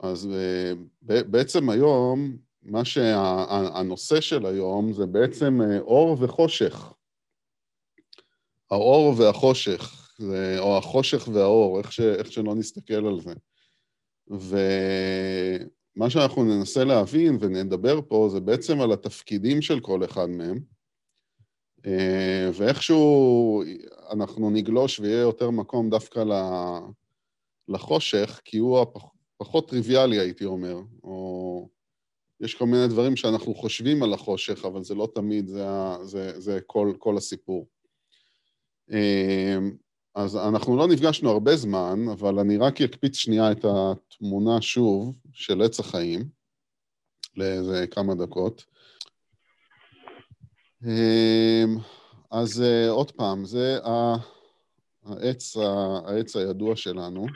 אז בעצם היום, מה שהנושא של היום זה בעצם אור וחושך. האור והחושך, או החושך והאור, איך, ש, איך שלא נסתכל על זה. ומה שאנחנו ננסה להבין ונדבר פה זה בעצם על התפקידים של כל אחד מהם, ואיכשהו אנחנו נגלוש ויהיה יותר מקום דווקא לחושך, כי הוא הפחות טריוויאלי, הייתי אומר, או יש כל מיני דברים שאנחנו חושבים על החושך, אבל זה לא תמיד, זה, זה, זה כל, כל הסיפור. אז אנחנו לא נפגשנו הרבה זמן, אבל אני רק אקפיץ שנייה את התמונה שוב של עץ החיים, לאיזה כמה דקות. אז עוד פעם, זה העץ, העץ הידוע שלנו.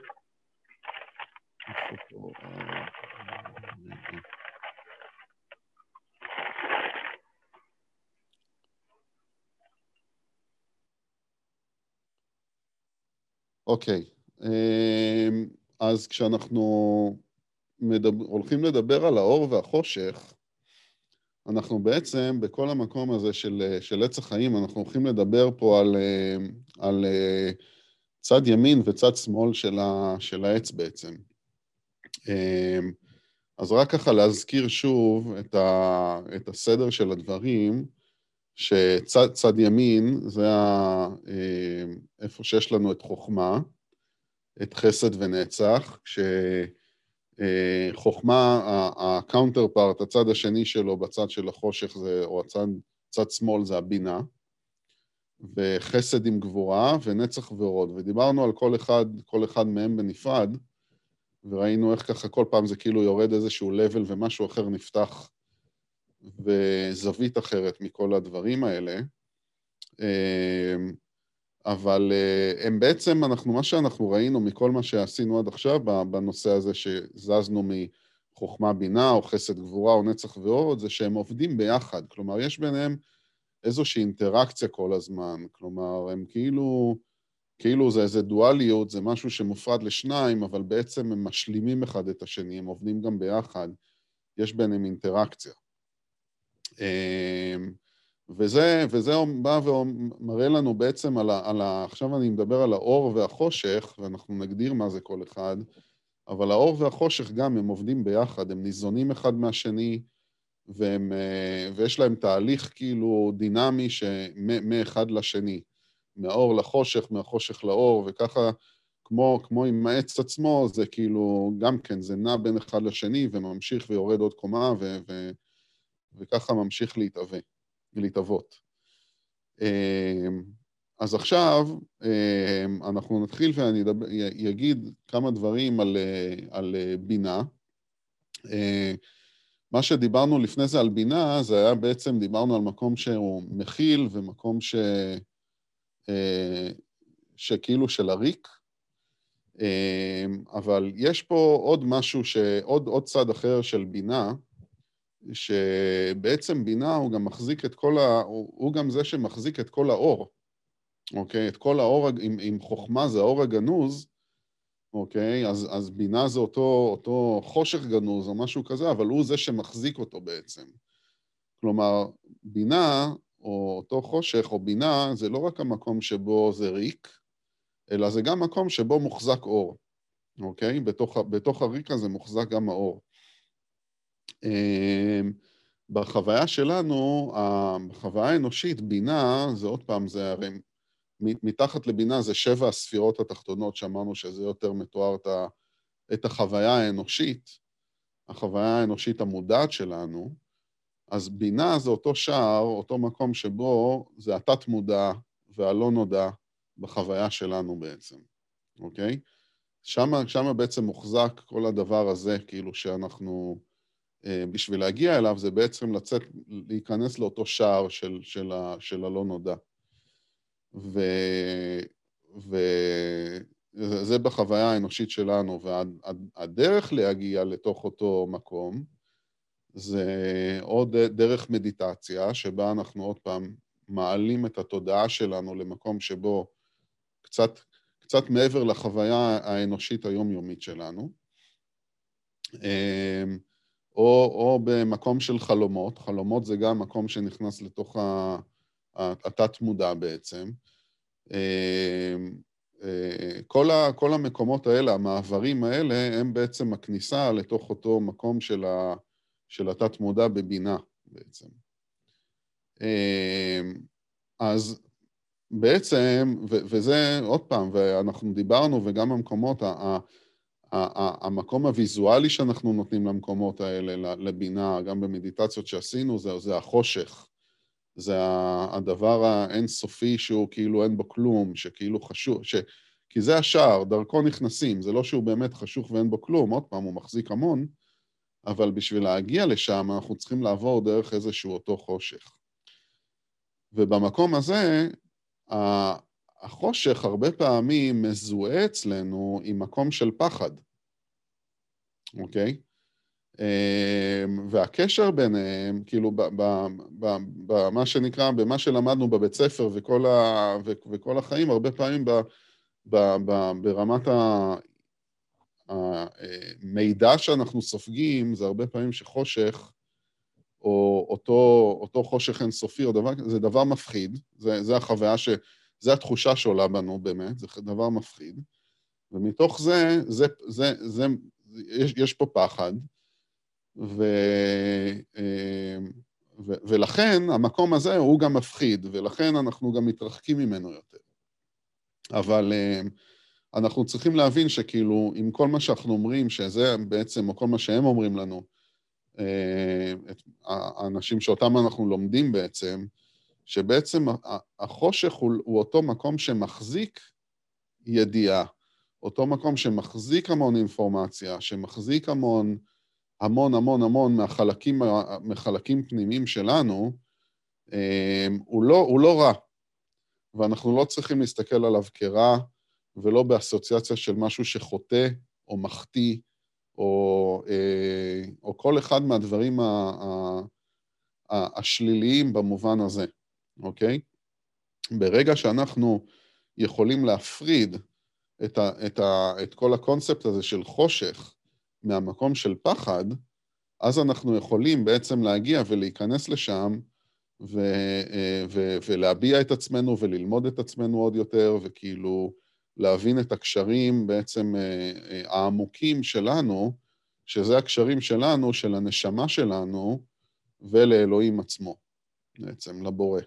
אוקיי, אמ, אז כשאנחנו מדבר, הולכים לדבר על האור והחושך, אנחנו בעצם, בכל המקום הזה של, של עץ החיים, אנחנו הולכים לדבר פה על, על צד ימין וצד שמאל של, ה, של העץ בעצם. אמ, אז רק ככה להזכיר שוב את, ה, את הסדר של הדברים, שצד ימין זה ה, איפה שיש לנו את חוכמה, את חסד ונצח, כשחוכמה, ה counterpart, הצד השני שלו בצד של החושך, זה, או הצד צד שמאל זה הבינה, וחסד עם גבורה, ונצח והוד. ודיברנו על כל אחד, כל אחד מהם בנפרד, וראינו איך ככה כל פעם זה כאילו יורד איזשהו level ומשהו אחר נפתח וזווית אחרת מכל הדברים האלה. אמ, אבל אה, הם בעצם, אנחנו, מה שאנחנו ראינו מכל מה שעשינו עד עכשיו בנושא הזה, שזזנו מחוכמה בינה, או חסד גבורה, או נצח והוד, זה שהם עובדים ביחד. כלומר, יש ביניהם איזושהי אינטראקציה כל הזמן. כלומר, הם כאילו, כאילו זה איזה דואליות, זה משהו שמופרד לשניים, אבל בעצם הם משלימים אחד את השני, הם עובדים גם ביחד. יש ביניהם אינטראקציה. אמ, וזה, וזה בא ומראה לנו בעצם על ה, על ה... עכשיו אני מדבר על האור והחושך, ואנחנו נגדיר מה זה כל אחד, אבל האור והחושך גם, הם עובדים ביחד, הם ניזונים אחד מהשני, והם, אה, ויש להם תהליך כאילו דינמי מאחד לשני, מהאור לחושך, מהחושך לאור, וככה, כמו, כמו עם העץ עצמו, זה כאילו, גם כן, זה נע בין אחד לשני וממשיך ויורד עוד קומה, ו, ו, וככה ממשיך להתהווה, להתהוות. אמ, אז עכשיו אמ, אנחנו נתחיל ואני אגיד כמה דברים על, על בינה. אה, מה שדיברנו לפני זה על בינה, זה היה בעצם, דיברנו על מקום שהוא מכיל ומקום ש... אה, שכאילו של הריק, אמ, אבל יש פה עוד משהו, ש... עוד, עוד צד אחר של בינה, שבעצם בינה הוא גם מחזיק את כל ה... הוא גם זה שמחזיק את כל האור, אוקיי? את כל האור, אם, אם חוכמה זה האור הגנוז, אוקיי? אז, אז בינה זה אותו, אותו חושך גנוז או משהו כזה, אבל הוא זה שמחזיק אותו בעצם. כלומר, בינה, או אותו חושך, או בינה, זה לא רק המקום שבו זה ריק, אלא זה גם מקום שבו מוחזק אור, אוקיי? בתוך, בתוך הריק הזה מוחזק גם האור. אמ, בחוויה שלנו, בחוויה האנושית, בינה, זה עוד פעם, זה הרי מתחת לבינה זה שבע הספירות התחתונות, שאמרנו שזה יותר מתואר את החוויה האנושית, החוויה האנושית המודעת שלנו, אז בינה זה אותו שער, אותו מקום שבו זה התת-מודע והלא נודע בחוויה שלנו בעצם, אוקיי? שמה בעצם מוחזק כל הדבר הזה, כאילו שאנחנו... אה, בשביל להגיע אליו זה בעצם לצאת, להיכנס לאותו שער של, של, ה, של הלא נודע. ו, וזה בחוויה האנושית שלנו, והדרך להגיע לתוך אותו מקום זה עוד דרך מדיטציה, שבה אנחנו עוד פעם מעלים את התודעה שלנו למקום שבו קצת, קצת מעבר לחוויה האנושית היומיומית שלנו. או, או במקום של חלומות, חלומות זה גם מקום שנכנס לתוך התת-מודע בעצם. כל, ה, כל המקומות האלה, המעברים האלה, הם בעצם הכניסה לתוך אותו מקום של, ה, של התת-מודע בבינה בעצם. אז בעצם, ו, וזה עוד פעם, ואנחנו דיברנו, וגם המקומות, המקום הוויזואלי שאנחנו נותנים למקומות האלה, לבינה, גם במדיטציות שעשינו, זה, זה החושך. זה הדבר האינסופי שהוא כאילו אין בו כלום, שכאילו חשוב, ש... כי זה השער, דרכו נכנסים, זה לא שהוא באמת חשוך ואין בו כלום, עוד פעם, הוא מחזיק המון, אבל בשביל להגיע לשם אנחנו צריכים לעבור דרך איזשהו אותו חושך. ובמקום הזה, החושך הרבה פעמים מזוהה אצלנו עם מקום של פחד, אוקיי? אמ, והקשר ביניהם, כאילו, במה שנקרא, במה שלמדנו בבית ספר וכל, ה, וכל החיים, הרבה פעמים ב, ב, ב, ברמת המידע שאנחנו סופגים, זה הרבה פעמים שחושך, או אותו, אותו חושך אינסופי, או דבר, זה דבר מפחיד, זה, זה החוויה ש... זה התחושה שעולה בנו באמת, זה דבר מפחיד. ומתוך זה, זה, זה, זה, יש, יש פה פחד, ו, אה, ו, ולכן המקום הזה הוא גם מפחיד, ולכן אנחנו גם מתרחקים ממנו יותר. אבל אה, אנחנו צריכים להבין שכאילו, עם כל מה שאנחנו אומרים, שזה בעצם, או כל מה שהם אומרים לנו, אה, האנשים שאותם אנחנו לומדים בעצם, שבעצם החושך הוא, הוא אותו מקום שמחזיק ידיעה, אותו מקום שמחזיק המון אינפורמציה, שמחזיק המון, המון המון המון מהחלקים, מחלקים פנימיים שלנו, אמ, הוא לא, הוא לא רע, ואנחנו לא צריכים להסתכל עליו כרע, ולא באסוציאציה של משהו שחוטא או מחטיא, או, אה, או כל אחד מהדברים השליליים במובן הזה. אוקיי? ברגע שאנחנו יכולים להפריד את, ה, את, ה, את כל הקונספט הזה של חושך מהמקום של פחד, אז אנחנו יכולים בעצם להגיע ולהיכנס לשם ו, אה, ו, ולהביע את עצמנו וללמוד את עצמנו עוד יותר, וכאילו להבין את הקשרים בעצם אה, אה, העמוקים שלנו, שזה הקשרים שלנו, של הנשמה שלנו, ולאלוהים עצמו, בעצם, לבורא.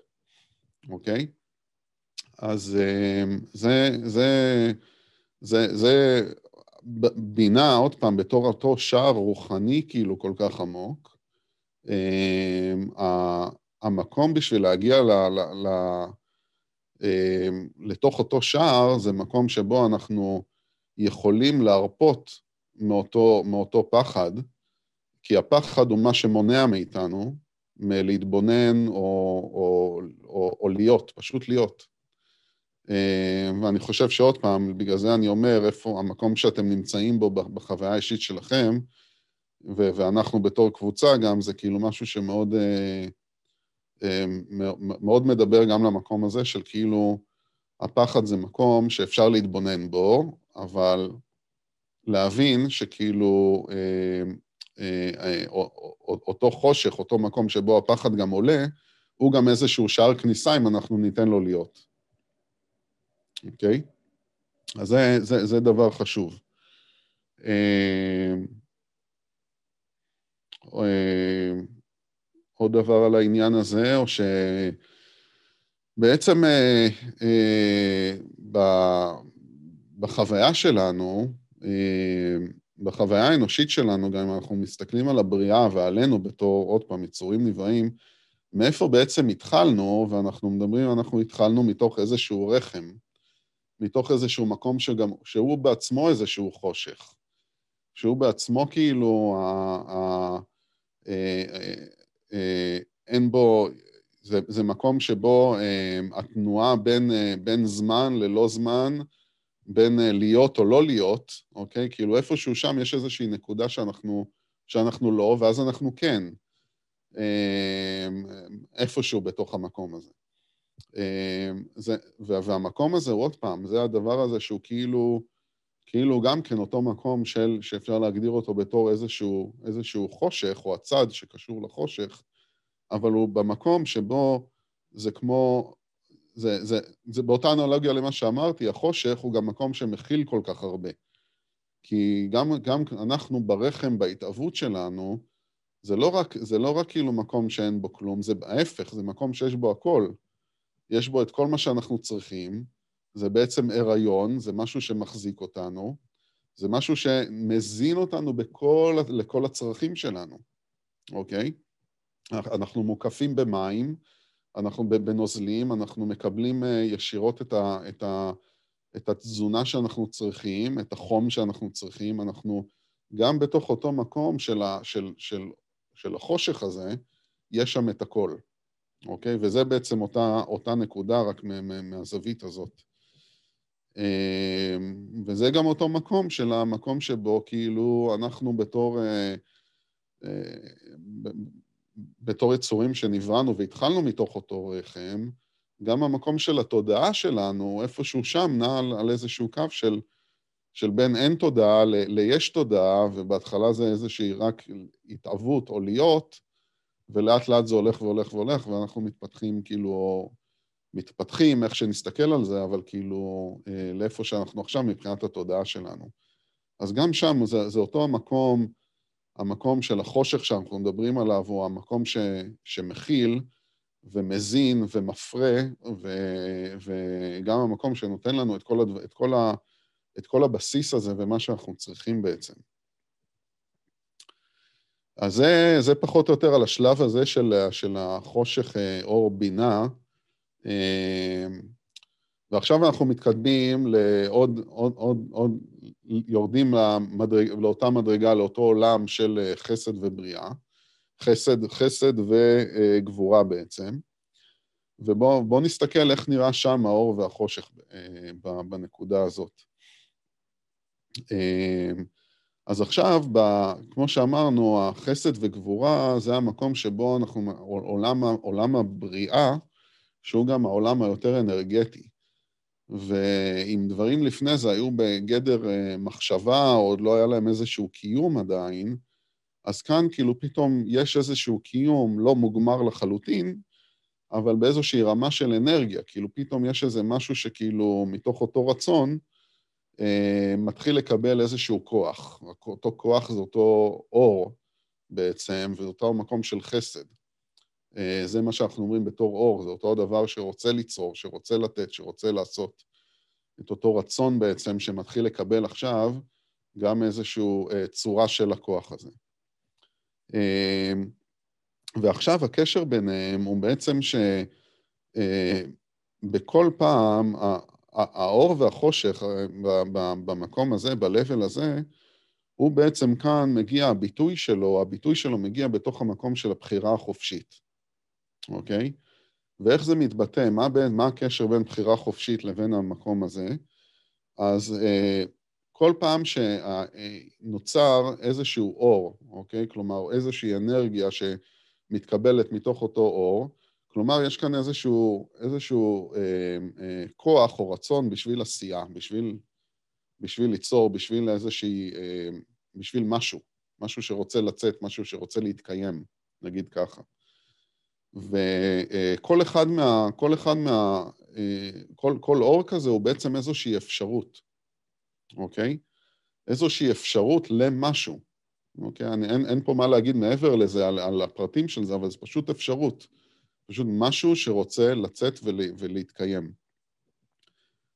אוקיי? אז אמ, זה, זה, זה, זה בינה, עוד פעם, בתור אותו שער רוחני כאילו כל כך עמוק. המקום בשביל להגיע ל, ל, ל, לתוך אותו שער זה מקום שבו אנחנו יכולים להרפות מאותו, מאותו פחד, כי הפחד הוא מה שמונע מאיתנו, מלהתבונן או, או, או, או להיות, פשוט להיות. אה, ואני חושב שעוד פעם, בגלל זה אני אומר, איפה המקום שאתם נמצאים בו בחוויה האישית שלכם, ואנחנו בתור קבוצה גם, זה כאילו משהו שמאוד אה, מאוד מדבר גם למקום הזה של כאילו, הפחד זה מקום שאפשר להתבונן בו, אבל להבין שכאילו אה, אה, אותו חושך, אותו מקום שבו הפחד גם עולה, הוא גם איזשהו שער כניסה אם אנחנו ניתן לו להיות. אוקיי? אז זה, זה, זה דבר חשוב. אה, עוד דבר על העניין הזה, או שבעצם בחוויה שלנו, בחוויה האנושית שלנו, גם אם אנחנו מסתכלים על הבריאה ועלינו בתור, עוד פעם, יצורים נבראים, מאיפה בעצם התחלנו, ואנחנו מדברים, אנחנו התחלנו מתוך איזשהו רחם, מתוך איזשהו מקום שגם, שהוא בעצמו איזשהו חושך, שהוא בעצמו כאילו, ה, ה, ה, אה, אה, אה, אין בו, זה, זה מקום שבו התנועה בין, בין זמן ללא זמן, בין אה, להיות או לא להיות, אוקיי? כאילו איפשהו שם יש איזושהי נקודה שאנחנו, שאנחנו לא, ואז אנחנו כן, אמ, איפשהו בתוך המקום הזה. זה, והמקום הזה, עוד פעם, זה הדבר הזה שהוא כאילו, כאילו גם כן אותו מקום של, שאפשר להגדיר אותו בתור איזשהו, איזשהו חושך, או הצד שקשור לחושך, אבל הוא במקום שבו זה כמו, זה, זה, זה באותה אנלוגיה למה שאמרתי, החושך הוא גם מקום שמכיל כל כך הרבה. כי גם, גם אנחנו ברחם, בהתאבות שלנו, זה לא, רק, זה לא רק כאילו מקום שאין בו כלום, זה ההפך, זה מקום שיש בו הכל. יש בו את כל מה שאנחנו צריכים, זה בעצם הריון, זה משהו שמחזיק אותנו, זה משהו שמזין אותנו בכל, לכל הצרכים שלנו, אוקיי? אנחנו מוקפים במים, אנחנו בנוזלים, אנחנו מקבלים אה, ישירות את, ה, את, ה, את התזונה שאנחנו צריכים, את החום שאנחנו צריכים, אנחנו גם בתוך אותו מקום של, ה, של, של, של החושך הזה, יש שם את הכל, אוקיי? וזה בעצם אותה, אותה נקודה, רק מהזווית הזאת. אמ, וזה גם אותו מקום של המקום שבו כאילו אנחנו בתור, אה, אה, בתור יצורים שנבראנו והתחלנו מתוך אותו רחם, גם המקום של התודעה שלנו, איפשהו שם, נע על, על איזשהו קו של, של בין אין תודעה ל, ליש תודעה, ובהתחלה זה איזושהי רק התאבות או להיות, ולאט לאט זה הולך והולך והולך, ואנחנו מתפתחים כאילו, מתפתחים, איך שנסתכל על זה, אבל כאילו, אה, לאיפה שאנחנו עכשיו מבחינת התודעה שלנו. אז גם שם זה, זה אותו המקום, המקום של החושך שאנחנו מדברים עליו, הוא המקום ש, שמכיל ומזין ומפרה, ו, וגם המקום שנותן לנו את כל, הדו, את, כל ה, את כל הבסיס הזה ומה שאנחנו צריכים בעצם. אז זה, זה פחות או יותר על השלב הזה של, של החושך אה, אור בינה. אה, ועכשיו אנחנו מתקדמים לעוד, עוד, עוד, עוד, יורדים למדרג, לאותה מדרגה, לאותו עולם של אה, חסד ובריאה, חסד, חסד וגבורה בעצם. ובואו נסתכל איך נראה שם האור והחושך בנקודה הזאת. אז עכשיו, ב, כמו שאמרנו, החסד וגבורה זה המקום שבו אנחנו, עולם, עולם הבריאה, שהוא גם העולם היותר אנרגטי. ואם דברים לפני זה היו בגדר אה, מחשבה, או עוד לא היה להם איזשהו קיום עדיין, אז כאן כאילו פתאום יש איזשהו קיום לא מוגמר לחלוטין, אבל באיזושהי רמה של אנרגיה, כאילו פתאום יש איזה משהו שכאילו מתוך אותו רצון, אה, מתחיל לקבל איזשהו כוח. אותו כוח זה אותו אור בעצם, וזה אותו מקום של חסד. אה, זה מה שאנחנו אומרים בתור אור, זה אותו דבר שרוצה ליצור, שרוצה לתת, שרוצה לעשות. את אותו רצון בעצם שמתחיל לקבל עכשיו גם איזושהי אה, צורה של הכוח הזה. ועכשיו הקשר ביניהם הוא בעצם שבכל פעם האור והחושך אה, במקום הזה, ב-level הזה, הוא בעצם כאן מגיע, הביטוי שלו, הביטוי שלו מגיע בתוך המקום של הבחירה החופשית, אוקיי? ואיך זה מתבטא? מה, בין, מה הקשר בין בחירה חופשית לבין המקום הזה? אז אה, כל פעם שנוצר איזשהו אור, אוקיי? כלומר, איזושהי אנרגיה שמתקבלת מתוך אותו אור, כלומר, יש כאן איזשהו, איזשהו אה, אה, כוח או רצון בשביל עשייה, בשביל, בשביל ליצור, בשביל איזושהי, אה, בשביל משהו, משהו שרוצה לצאת, משהו שרוצה להתקיים, נגיד ככה. וכל אחד מה... כל אחד מה... אה, כל, כל אור כזה הוא בעצם איזושהי אפשרות, אוקיי? איזושהי אפשרות למשהו. אוקיי? אני, אין, אין פה מה להגיד מעבר לזה על, על הפרטים של זה, אבל זו פשוט אפשרות. פשוט משהו שרוצה לצאת ולה, ולהתקיים.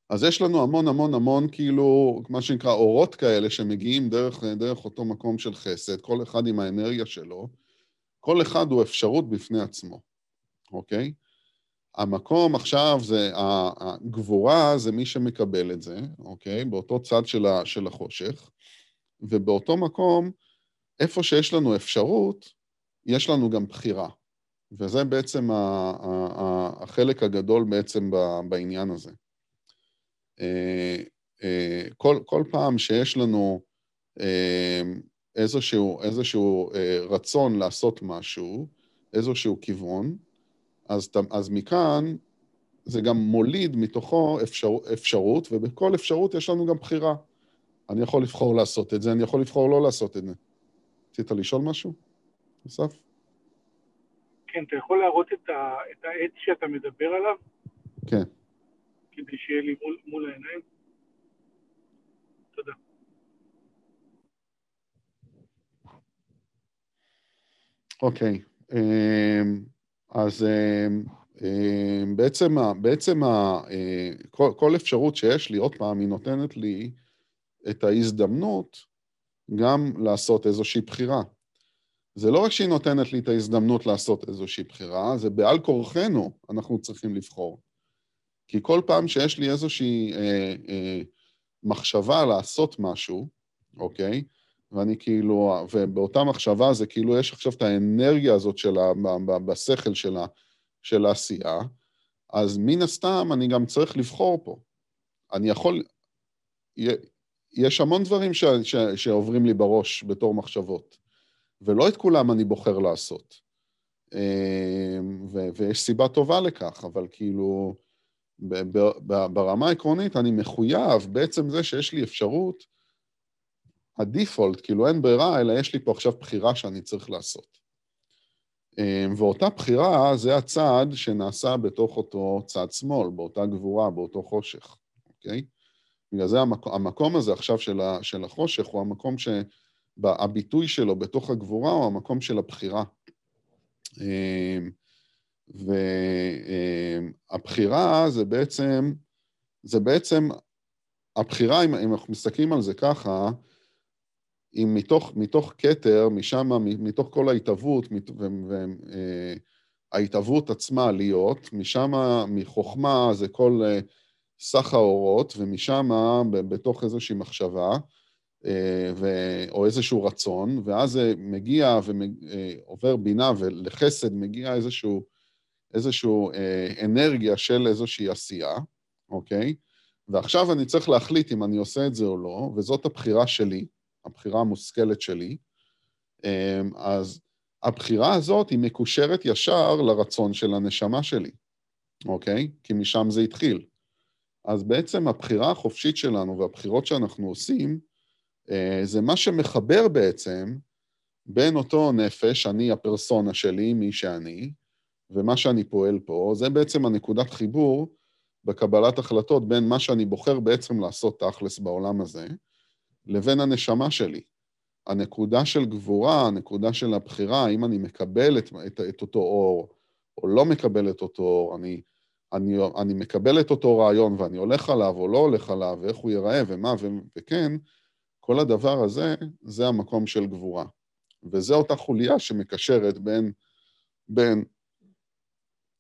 אז יש לנו המון המון המון כאילו, מה שנקרא אורות כאלה שמגיעים דרך, דרך אותו מקום של חסד, כל אחד עם האנרגיה שלו, כל אחד הוא אפשרות בפני עצמו, אוקיי? המקום עכשיו זה, הגבורה זה מי שמקבל את זה, אוקיי? באותו צד של, החושך, ובאותו מקום, איפה שיש לנו אפשרות, יש לנו גם בחירה. וזה בעצם החלק הגדול בעצם בעניין הזה. אה, אה, כל, כל פעם שיש לנו אה, איזשהו, איזשהו רצון לעשות משהו, איזשהו כיוון, אז, אז מכאן זה גם מוליד מתוכו אפשר, אפשרות, ובכל אפשרות יש לנו גם בחירה. אני יכול לבחור לעשות את זה, אני יכול לבחור לא לעשות את זה. רצית לשאול משהו, אסף? כן, אתה יכול להראות את, ה, את העץ שאתה מדבר עליו? כן. כדי שיהיה לי מול, מול העיניים? תודה. אוקיי, אמ, אז אמ, אמ, בעצם, בעצם אה, כל, אפשרות שיש לי, עוד פעם, היא נותנת לי את ההזדמנות גם לעשות איזושהי בחירה. זה לא רק שהיא נותנת לי את ההזדמנות לעשות איזושהי בחירה, זה בעל כורחנו אנחנו צריכים לבחור. כי כל פעם שיש לי איזושהי אה, אה, מחשבה לעשות משהו, אוקיי? ואני כאילו, ובאותה מחשבה זה כאילו יש עכשיו את האנרגיה הזאת של ה, בשכל של, ה, של העשייה, אז מן הסתם אני גם צריך לבחור פה. אני יכול, יש המון דברים ש, ש, שעוברים לי בראש בתור מחשבות, ולא את כולם אני בוחר לעשות. אמ, ו, ויש סיבה טובה לכך, אבל כאילו, ברמה העקרונית אני מחויב בעצם זה שיש לי אפשרות, הדיפולט, כאילו אין ברירה, אלא יש לי פה עכשיו בחירה שאני צריך לעשות. אמ, ואותה בחירה זה הצעד שנעשה בתוך אותו צד שמאל, באותה גבורה, באותו חושך, אוקיי? בגלל זה המקום, המקום הזה עכשיו של, ה, של החושך הוא המקום שהביטוי שלו בתוך הגבורה הוא המקום של הבחירה. אמ, והבחירה זה בעצם, זה בעצם, הבחירה, אם אנחנו מסתכלים על זה ככה, אם מתוך, מתוך כתר, משם, מתוך כל ההתהוות, וההתהוות אה, עצמה להיות, משם, מחוכמה זה כל אה, סך האורות, ומשם, בתוך איזושהי מחשבה, אה, ו... או איזשהו רצון, ואז זה מגיע ועובר בינה, ולחסד מגיע איזשהו איזושהי אה, אנרגיה של איזושהי עשייה, אוקיי? ועכשיו אני צריך להחליט אם אני עושה את זה או לא, וזאת הבחירה שלי, הבחירה המושכלת שלי. אה, אז הבחירה הזאת היא מקושרת ישר לרצון של הנשמה שלי, אוקיי? כי משם זה התחיל. אז בעצם הבחירה החופשית שלנו והבחירות שאנחנו עושים, אה, זה מה שמחבר בעצם בין אותו נפש, אני הפרסונה שלי, מי שאני, ומה שאני פועל פה, זה בעצם הנקודת חיבור בקבלת החלטות בין מה שאני בוחר בעצם לעשות תכלס בעולם הזה, לבין הנשמה שלי. הנקודה של גבורה, הנקודה של הבחירה, האם אני מקבל את, את, את אותו אור או לא מקבל את אותו אור, אני, אני, אני מקבל את אותו רעיון ואני הולך עליו או לא הולך עליו, ואיך הוא ייראה ומה, ו, וכן, כל הדבר הזה, זה המקום של גבורה. וזו אותה חוליה שמקשרת בין, בין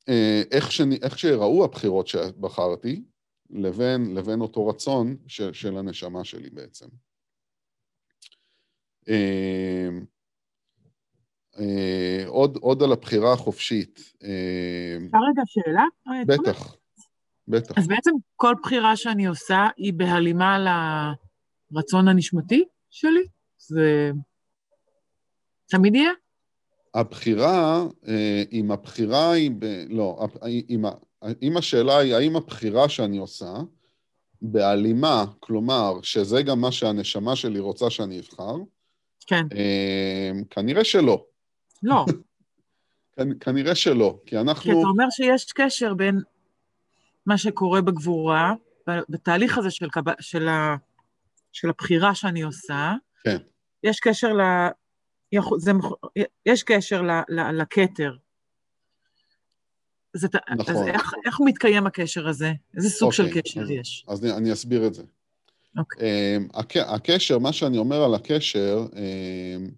אה, איך, שאני, איך שיראו הבחירות שבחרתי, לבין, לבין אותו רצון של, של הנשמה שלי בעצם. אה, אה, עוד, עוד על הבחירה החופשית. אפשר רגע שאלה? בטח, בטח. אז בעצם כל בחירה שאני עושה היא בהלימה לרצון הנשמתי שלי? זה תמיד יהיה? הבחירה, אה, אם הבחירה היא, ב... לא, אם, אם השאלה היא האם הבחירה שאני עושה בהלימה, כלומר, שזה גם מה שהנשמה שלי רוצה שאני אבחר, כן. אה, כנראה שלא. לא. כנראה שלא, כי אנחנו... כי אתה אומר שיש קשר בין מה שקורה בגבורה, בתהליך הזה של, קב... של, ה... של הבחירה שאני עושה, כן. יש קשר ל... זה, יש קשר לכתר. זה, נכון. אז איך, איך מתקיים הקשר הזה? איזה סוג אוקיי, של קשר אז, יש? אז אני, אני אסביר את זה. אוקיי. הק, הקשר, מה שאני אומר על הקשר, um,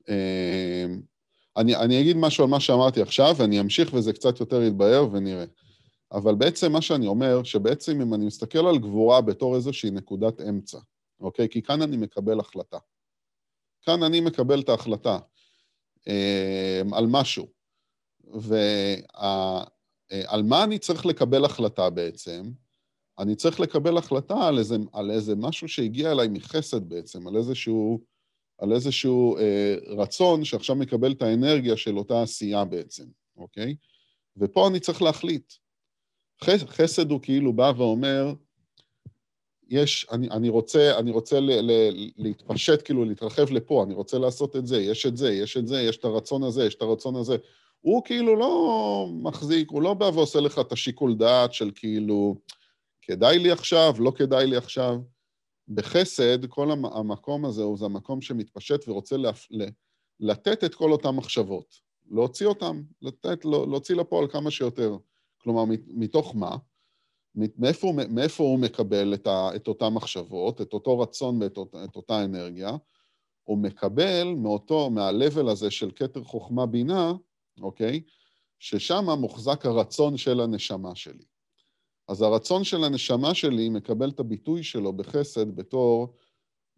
um, אני, אני אגיד משהו על מה שאמרתי עכשיו, ואני אמשיך וזה קצת יותר יתבהר ונראה. אבל בעצם מה שאני אומר, שבעצם אם אני מסתכל על גבורה בתור איזושהי נקודת אמצע, אוקיי? כי כאן אני מקבל החלטה. כאן אני מקבל את ההחלטה אה, על משהו. ועל אה, מה אני צריך לקבל החלטה בעצם? אני צריך לקבל החלטה על איזה, על איזה משהו שהגיע אליי מחסד בעצם, על איזשהו, על איזשהו אה, רצון שעכשיו מקבל את האנרגיה של אותה עשייה בעצם, אוקיי? ופה אני צריך להחליט. חסד הוא כאילו בא ואומר, יש, אני, אני רוצה, אני רוצה ל, ל, להתפשט, כאילו להתרחב לפה, אני רוצה לעשות את זה, יש את זה, יש את זה, יש את הרצון הזה, יש את הרצון הזה. הוא כאילו לא מחזיק, הוא לא בא ועושה לך את השיקול דעת של כאילו, כדאי לי עכשיו, לא כדאי לי עכשיו. בחסד, כל המקום הזה הוא זה המקום שמתפשט ורוצה להפ... לתת את כל אותן מחשבות, להוציא אותן, לתת, להוציא לפועל כמה שיותר. כלומר, מתוך מה? מאיפה, מאיפה הוא מקבל את, ה, את אותן מחשבות, את אותו רצון ואת את אותה אנרגיה? הוא מקבל מאותו, מה-level הזה של כתר חוכמה בינה, אוקיי? ששם מוחזק הרצון של הנשמה שלי. אז הרצון של הנשמה שלי מקבל את הביטוי שלו בחסד בתור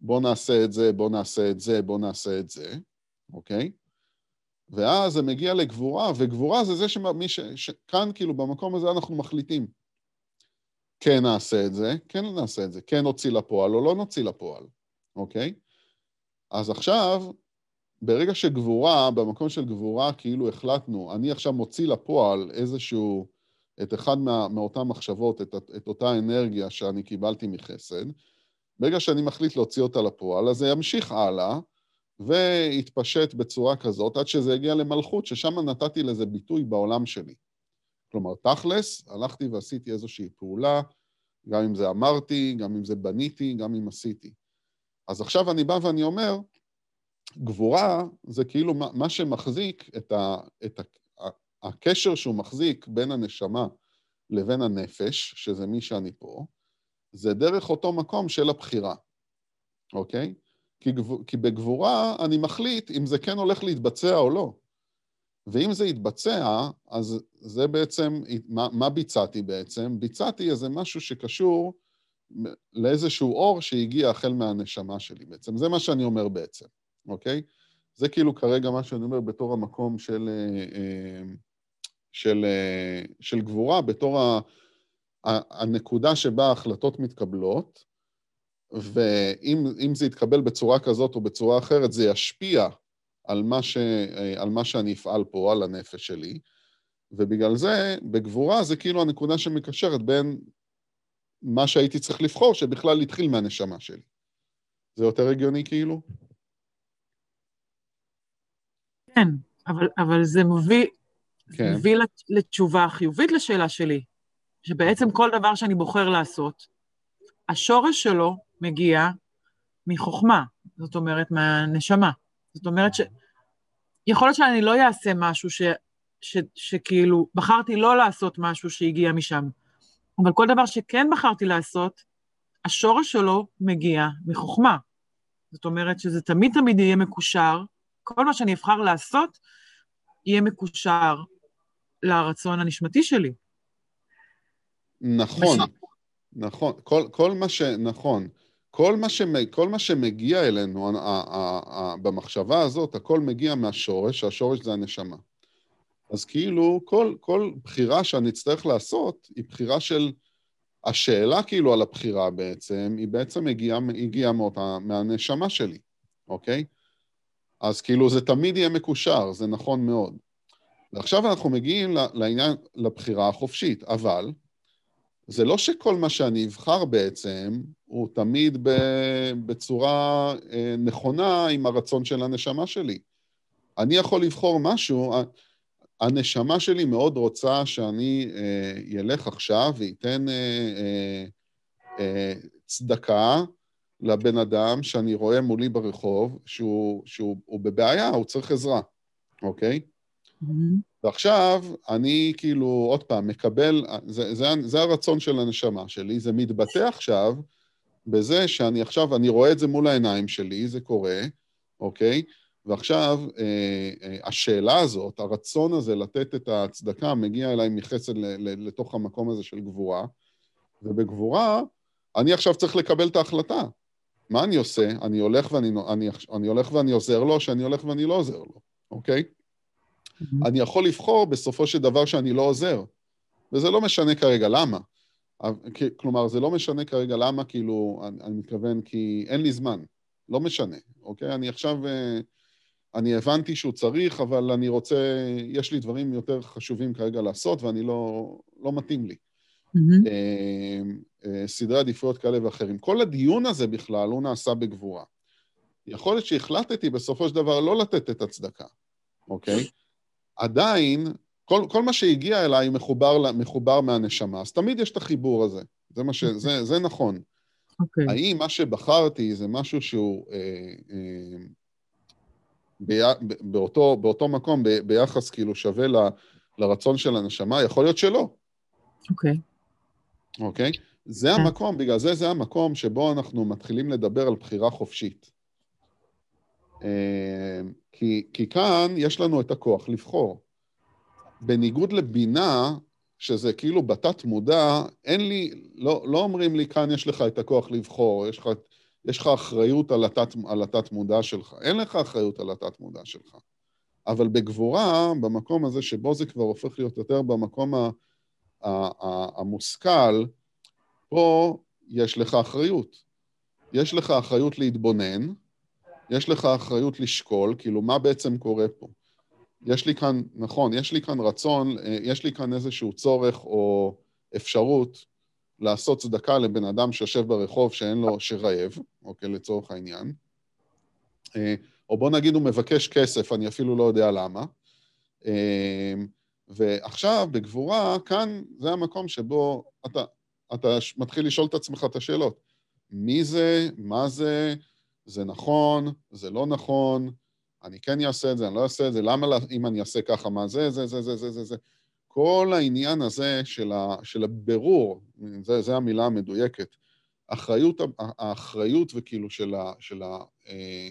בוא נעשה את זה, בוא נעשה את זה, בוא נעשה את זה, אוקיי? ואז זה מגיע לגבורה, וגבורה זה זה שמי ש... כאן כאילו במקום הזה אנחנו מחליטים. כן נעשה את זה, כן נעשה את זה, כן נוציא לפועל או לא נוציא לפועל, אוקיי? אז עכשיו, ברגע שגבורה, במקום של גבורה, כאילו החלטנו, אני עכשיו מוציא לפועל איזשהו, את אחד מה, מאותן מחשבות, את, את אותה אנרגיה שאני קיבלתי מחסד, ברגע שאני מחליט להוציא אותה לפועל, אז זה ימשיך הלאה, ויתפשט בצורה כזאת עד שזה יגיע למלכות, ששם נתתי לזה ביטוי בעולם שלי. כלומר, תכלס, הלכתי ועשיתי איזושהי פעולה, גם אם זה אמרתי, גם אם זה בניתי, גם אם עשיתי. אז עכשיו אני בא ואני אומר, גבורה זה כאילו מה, שמחזיק את, ה, את ה, הקשר שהוא מחזיק בין הנשמה לבין הנפש, שזה מי שאני פה, זה דרך אותו מקום של הבחירה, אוקיי? כי, גב, כי בגבורה אני מחליט אם זה כן הולך להתבצע או לא. ואם זה יתבצע, אז זה בעצם, מה, מה ביצעתי בעצם? ביצעתי איזה משהו שקשור לאיזשהו אור שהגיע החל מהנשמה שלי בעצם. זה מה שאני אומר בעצם, אוקיי? זה כאילו כרגע מה שאני אומר בתור המקום של, אה, אה, של גבורה, בתור הנקודה שבה ההחלטות מתקבלות, ואם זה יתקבל בצורה כזאת או בצורה אחרת, זה ישפיע על מה, ש, על מה שאני אפעל פה, על הנפש שלי, ובגלל זה, בגבורה זה כאילו הנקודה שמקשרת בין מה שהייתי צריך לבחור, שבכלל התחיל מהנשמה שלי. זה יותר הגיוני כאילו? כן, אבל, אבל זה מביא, כן. מביא לתשובה חיובית לשאלה שלי, שבעצם כל דבר שאני בוחר לעשות, השורש שלו מגיע מחוכמה, זאת אומרת, מהנשמה. זאת אומרת ש... יכול להיות שאני לא אעשה משהו ש... ש... שכאילו, בחרתי לא לעשות משהו שהגיע משם, אבל כל דבר שכן בחרתי לעשות, השורש שלו מגיע מחוכמה. זאת אומרת שזה תמיד תמיד יהיה מקושר, כל מה שאני אבחר לעשות, יהיה מקושר לרצון הנשמתי שלי. נכון, נכון. כל, כל מה ש... נכון. כל מה, שמ, כל מה שמגיע אלינו, במחשבה הזאת, הכל מגיע מהשורש, השורש זה הנשמה. אז כאילו, כל, כל בחירה שאני אצטרך לעשות, היא בחירה של... השאלה כאילו על הבחירה בעצם, היא בעצם הגיעה, הגיעה מאותה, מהנשמה שלי, אוקיי? אז כאילו זה תמיד יהיה מקושר, זה נכון מאוד. ועכשיו אנחנו מגיעים לעניין, לבחירה החופשית, אבל זה לא שכל מה שאני אבחר בעצם הוא תמיד בצורה אה, נכונה עם הרצון של הנשמה שלי. אני יכול לבחור משהו, הנשמה שלי מאוד רוצה שאני אלך אה, עכשיו ואתן אה, צדקה לבן אדם שאני רואה מולי ברחוב, שהוא, שהוא בבעיה, הוא צריך עזרה, אוקיי? Mm-hmm. ועכשיו אני כאילו, עוד פעם, מקבל, זה, זה, זה הרצון של הנשמה שלי, זה מתבטא עכשיו בזה שאני עכשיו, אני רואה את זה מול העיניים שלי, זה קורה, אוקיי? ועכשיו, אה, אה, השאלה הזאת, הרצון הזה לתת את הצדקה, מגיע אליי מחסד לתוך המקום הזה של גבורה, ובגבורה, אני עכשיו צריך לקבל את ההחלטה. מה אני עושה? אני הולך ואני, אני, אני הולך ואני עוזר לו, או שאני הולך ואני לא עוזר לו, אוקיי? Mm-hmm. אני יכול לבחור בסופו של דבר שאני לא עוזר, וזה לא משנה כרגע למה. כלומר, זה לא משנה כרגע למה, כאילו, אני, אני מתכוון כי אין לי זמן, לא משנה, אוקיי? אני עכשיו, אה, אני הבנתי שהוא צריך, אבל אני רוצה, יש לי דברים יותר חשובים כרגע לעשות, ואני לא, לא מתאים לי. מהמם. אה, אה, סדרי עדיפויות כאלה ואחרים. כל הדיון הזה בכלל, הוא נעשה בגבורה. יכול להיות שהחלטתי בסופו של דבר לא לתת את הצדקה, אוקיי? עדיין, כל, כל מה שהגיע אליי מחובר, מחובר מהנשמה, אז תמיד יש את החיבור הזה. זה, מה ש, זה, זה נכון. אוקיי. האם מה שבחרתי זה משהו שהוא אה, אה, בי, באותו, באותו מקום, ב, ביחס כאילו שווה ל, לרצון של הנשמה? יכול להיות שלא. אוקיי. אוקיי? זה כן. המקום, בגלל זה זה המקום שבו אנחנו מתחילים לדבר על בחירה חופשית. כי, כי כאן יש לנו את הכוח לבחור. בניגוד לבינה, שזה כאילו בתת מודע, אין לי, לא, לא אומרים לי כאן יש לך את הכוח לבחור, יש לך, יש לך אחריות על התת, על התת מודע שלך. אין לך אחריות על התת מודע שלך. אבל בגבורה, במקום הזה שבו זה כבר הופך להיות יותר במקום ה, ה, ה, המושכל, פה יש לך אחריות. יש לך אחריות להתבונן, יש לך אחריות לשקול, כאילו, מה בעצם קורה פה? יש לי כאן, נכון, יש לי כאן רצון, אה, יש לי כאן איזשהו צורך או אפשרות לעשות צדקה לבן אדם שיושב ברחוב שאין לו, שרעב, אוקיי, לצורך העניין. אה, או בוא נגיד הוא מבקש כסף, אני אפילו לא יודע למה. אה, ועכשיו, בגבורה, כאן זה המקום שבו אתה, אתה מתחיל לשאול את עצמך את השאלות. מי זה? מה זה? זה נכון? זה לא נכון? אני כן אעשה את זה, אני לא אעשה את זה, למה אם אני אעשה ככה, מה זה, זה, זה, זה, זה, זה, זה. כל העניין הזה של, ה, של הבירור, זה, זה המילה המדויקת, אחריות, האחריות וכאילו של ה... של ה אה,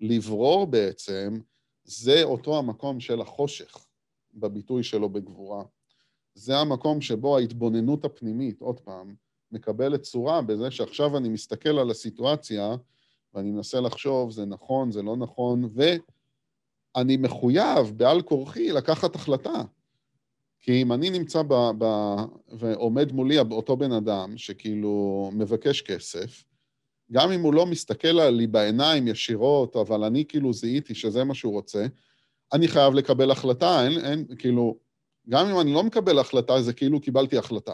לברור בעצם, זה אותו המקום של החושך, בביטוי שלו בגבורה. זה המקום שבו ההתבוננות הפנימית, עוד פעם, מקבלת צורה בזה שעכשיו אני מסתכל על הסיטואציה ואני מנסה לחשוב, זה נכון, זה לא נכון, ואני מחויב בעל כורחי לקחת החלטה. כי אם אני נמצא ב... ב ועומד מולי אותו בן אדם שכאילו מבקש כסף, גם אם הוא לא מסתכל לי בעיניים ישירות, אבל אני כאילו זיהיתי שזה מה שהוא רוצה, אני חייב לקבל החלטה, אין, אין, כאילו, גם אם אני לא מקבל החלטה, זה כאילו קיבלתי החלטה.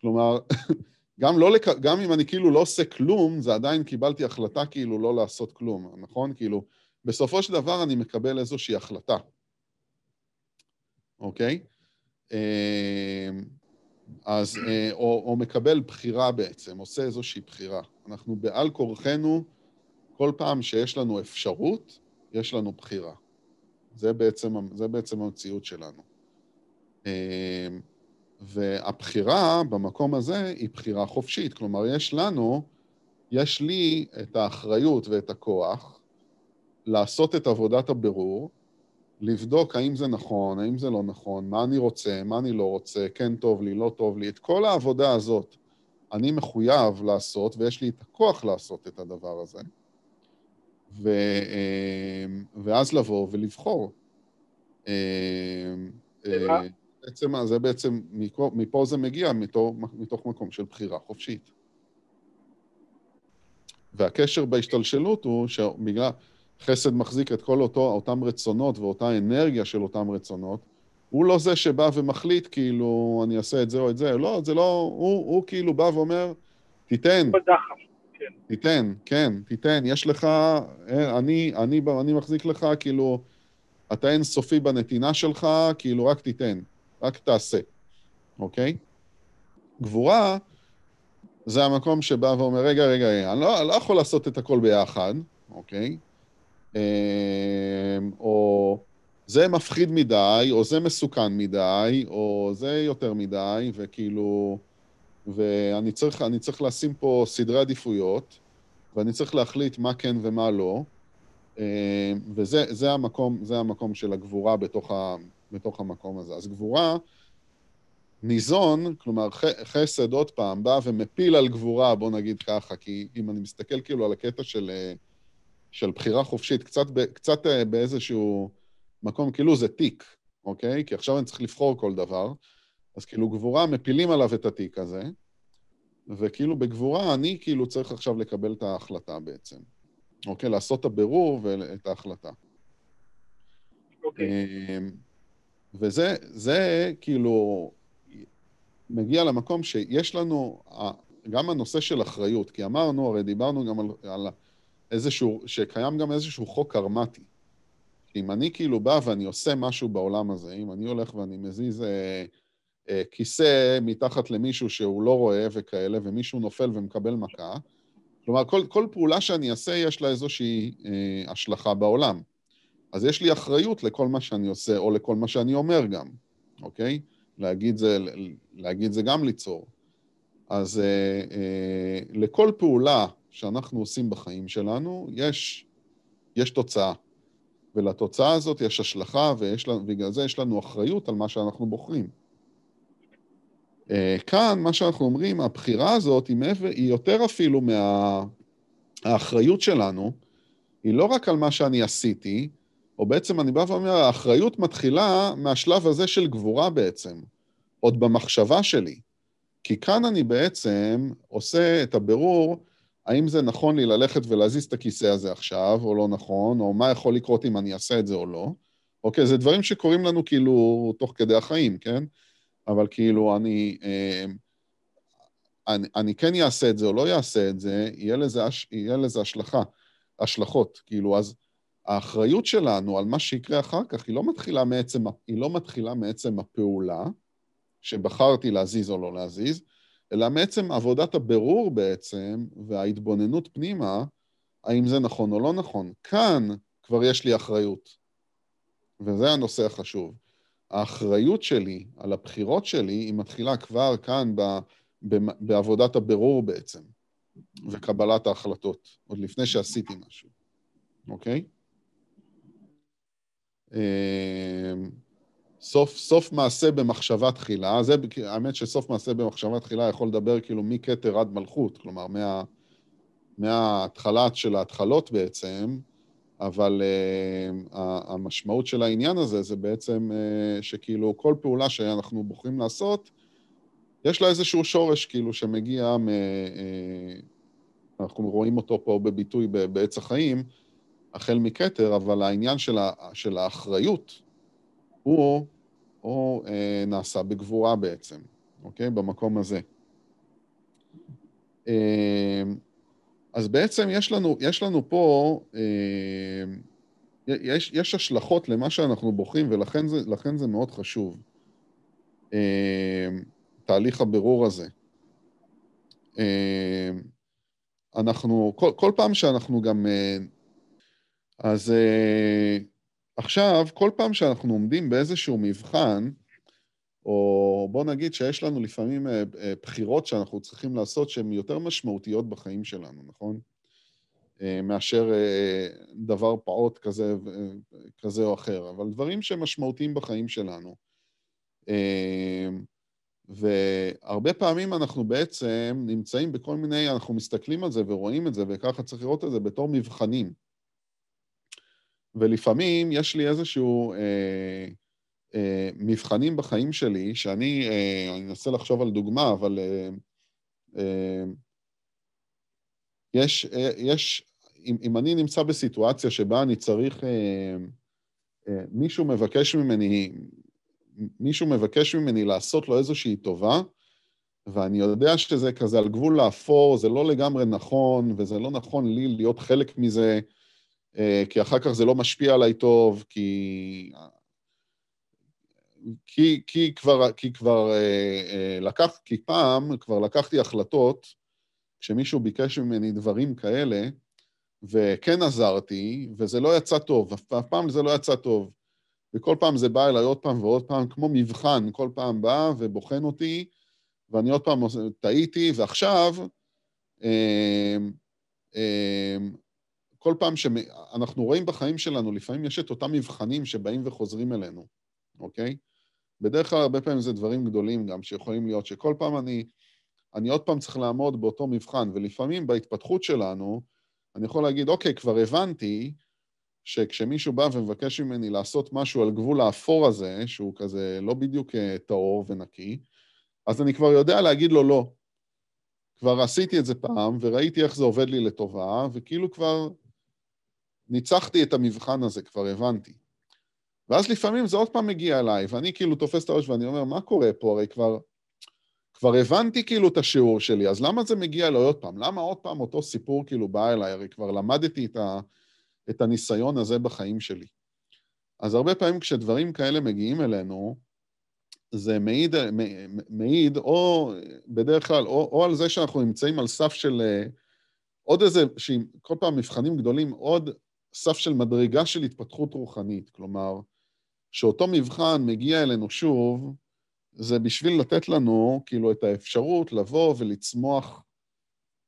כלומר, גם, לא לק... גם אם אני כאילו לא עושה כלום, זה עדיין קיבלתי החלטה כאילו לא לעשות כלום, נכון? כאילו, בסופו של דבר אני מקבל איזושהי החלטה, אוקיי? אז, או, או מקבל בחירה בעצם, עושה איזושהי בחירה. אנחנו בעל כורחנו, כל פעם שיש לנו אפשרות, יש לנו בחירה. זה בעצם, זה בעצם המציאות שלנו. והבחירה במקום הזה היא בחירה חופשית. כלומר, יש לנו, יש לי את האחריות ואת הכוח לעשות את עבודת הבירור, לבדוק האם זה נכון, האם זה לא נכון, מה אני רוצה, מה אני לא רוצה, כן טוב לי, לא טוב לי. את כל העבודה הזאת אני מחויב לעשות, ויש לי את הכוח לעשות את הדבר הזה. ו, ואז לבוא ולבחור. בעצם, זה בעצם, מפה, מפה זה מגיע מתוך, מתוך מקום של בחירה חופשית. והקשר בהשתלשלות הוא שבגלל חסד מחזיק את כל אותו, אותם רצונות ואותה אנרגיה של אותם רצונות, הוא לא זה שבא ומחליט כאילו אני אעשה את זה או את זה, לא, זה לא, הוא, הוא כאילו בא ואומר, תיתן. כן. תיתן, כן, תיתן, יש לך, אני, אני, אני מחזיק לך, כאילו, אתה אינסופי בנתינה שלך, כאילו, רק תיתן, רק תעשה, אוקיי? גבורה זה המקום שבא ואומר, רגע, רגע, אני לא, אני לא יכול לעשות את הכל ביחד, אוקיי? או זה מפחיד מדי, או זה מסוכן מדי, או זה יותר מדי, וכאילו... ואני צריך, צריך לשים פה סדרי עדיפויות, ואני צריך להחליט מה כן ומה לא, וזה זה המקום, המקום של הגבורה בתוך, ה, בתוך המקום הזה. אז גבורה ניזון, כלומר חסד עוד פעם, בא ומפיל על גבורה, בוא נגיד ככה, כי אם אני מסתכל כאילו על הקטע של, של בחירה חופשית, קצת, קצת באיזשהו מקום, כאילו זה תיק, אוקיי? כי עכשיו אני צריך לבחור כל דבר. אז כאילו גבורה, מפילים עליו את התיק הזה, וכאילו בגבורה אני כאילו צריך עכשיו לקבל את ההחלטה בעצם. אוקיי? לעשות את הבירור ואת ההחלטה. אוקיי. וזה, זה כאילו, מגיע למקום שיש לנו גם הנושא של אחריות, כי אמרנו, הרי דיברנו גם על, על איזשהו, שקיים גם איזשהו חוק קרמטי. אם אני כאילו בא ואני עושה משהו בעולם הזה, אם אני הולך ואני מזיז אה, אה, כיסא מתחת למישהו שהוא לא רואה וכאלה, ומישהו נופל ומקבל מכה, כלומר, כל, כל פעולה שאני אעשה, יש לה איזושהי אה, השלכה בעולם. אז יש לי אחריות לכל מה שאני עושה, או לכל מה שאני אומר גם, אוקיי? להגיד זה, להגיד זה גם ליצור. אז אה, אה, לכל פעולה שאנחנו עושים בחיים שלנו, יש, יש תוצאה. ולתוצאה הזאת יש השלכה, ובגלל זה יש לנו אחריות על מה שאנחנו בוחרים. אה, כאן, מה שאנחנו אומרים, הבחירה הזאת היא, מעבר, היא יותר אפילו מהאחריות שלנו, היא לא רק על מה שאני עשיתי, או בעצם אני בא ואומר, האחריות מתחילה מהשלב הזה של גבורה בעצם, עוד במחשבה שלי. כי כאן אני בעצם עושה את הבירור האם זה נכון לי ללכת ולהזיז את הכיסא הזה עכשיו, או לא נכון, או מה יכול לקרות אם אני אעשה את זה או לא. אוקיי, זה דברים שקורים לנו כאילו תוך כדי החיים, כן? אבל כאילו אני, אה, אני, אני כן אעשה את זה או לא אעשה את זה, יהיה לזה, יהיה לזה השלכה, השלכות. כאילו, אז האחריות שלנו על מה שיקרה אחר כך, היא לא מתחילה מעצם, היא לא מתחילה מעצם הפעולה, שבחרתי להזיז או לא להזיז, אלא מעצם עבודת הבירור בעצם, וההתבוננות פנימה, האם זה נכון או לא נכון. כאן כבר יש לי אחריות. וזה הנושא החשוב. האחריות שלי על הבחירות שלי, היא מתחילה כבר כאן ב, ב, בעבודת הבירור בעצם, וקבלת ההחלטות, עוד לפני שעשיתי משהו, אוקיי? אמ, סוף, סוף מעשה במחשבה תחילה, זה, האמת שסוף מעשה במחשבה תחילה יכול לדבר כאילו מכתר עד מלכות, כלומר מה, מההתחלה של ההתחלות בעצם, אבל uh, המשמעות של העניין הזה זה בעצם uh, שכאילו כל פעולה שאנחנו בוחרים לעשות, יש לה איזשהו שורש כאילו שמגיע מ... Uh, אנחנו רואים אותו פה בביטוי בעץ החיים, החל מכתר, אבל העניין של, ה, של האחריות הוא או אה, נעשה בגבורה בעצם, אוקיי? במקום הזה. אה, אז בעצם יש לנו, יש לנו פה, אה, יש, יש השלכות למה שאנחנו בוחרים, ולכן זה, זה מאוד חשוב, אה, תהליך הבירור הזה. אה, אנחנו, כל, כל פעם שאנחנו גם... אז אה, עכשיו, כל פעם שאנחנו עומדים באיזשהו מבחן, או בוא נגיד שיש לנו לפעמים אה, אה, בחירות שאנחנו צריכים לעשות שהן יותר משמעותיות בחיים שלנו, נכון? מאשר דבר פעוט כזה, כזה או אחר, אבל דברים שמשמעותיים בחיים שלנו. והרבה פעמים אנחנו בעצם נמצאים בכל מיני, אנחנו מסתכלים על זה ורואים את זה, וככה צריך לראות את זה בתור מבחנים. ולפעמים יש לי איזשהו אה, אה, מבחנים בחיים שלי, שאני אה, אני אנסה לחשוב על דוגמה, אבל אה, אה, יש, אה, יש אם, אם אני נמצא בסיטואציה שבה אני צריך, אה, אה, מישהו מבקש ממני, מישהו מבקש ממני לעשות לו איזושהי טובה, ואני יודע שזה כזה על גבול לאפור, זה לא לגמרי נכון, וזה לא נכון לי להיות חלק מזה, כי אחר כך זה לא משפיע עליי טוב, כי... כי, כי כבר, כי כבר אה, אה, לקח, כי פעם כבר לקחתי החלטות, כשמישהו ביקש ממני דברים כאלה, וכן עזרתי, וזה לא יצא טוב, אף פעם זה לא יצא טוב. וכל פעם זה בא אליי עוד פעם ועוד פעם, כמו מבחן, כל פעם בא ובוחן אותי, ואני עוד פעם טעיתי, ועכשיו, אה, אה, כל פעם שאנחנו רואים בחיים שלנו, לפעמים יש את אותם מבחנים שבאים וחוזרים אלינו, אוקיי? בדרך כלל הרבה פעמים זה דברים גדולים גם, שיכולים להיות שכל פעם אני, אני עוד פעם צריך לעמוד באותו מבחן, ולפעמים בהתפתחות שלנו, אני יכול להגיד, אוקיי, כבר הבנתי שכשמישהו בא ומבקש ממני לעשות משהו על גבול האפור הזה, שהוא כזה לא בדיוק אה, טהור ונקי, אז אני כבר יודע להגיד לו לא. כבר עשיתי את זה פעם, וראיתי איך זה עובד לי לטובה, וכאילו כבר ניצחתי את המבחן הזה, כבר הבנתי. ואז לפעמים זה עוד פעם מגיע אליי, ואני כאילו תופס את הראש ואני אומר, מה קורה פה? הרי כבר, כבר הבנתי כאילו את השיעור שלי, אז למה זה מגיע אליי עוד פעם? למה עוד פעם אותו סיפור כאילו בא אליי? הרי כבר למדתי את, ה, את הניסיון הזה בחיים שלי. אז הרבה פעמים כשדברים כאלה מגיעים אלינו, זה מעיד, מעיד או בדרך כלל, או, או על זה שאנחנו נמצאים על סף של אה, עוד איזה, כל פעם מבחנים גדולים, עוד סף של מדרגה של התפתחות רוחנית. כלומר, שאותו מבחן מגיע אלינו שוב, זה בשביל לתת לנו כאילו את האפשרות לבוא ולצמוח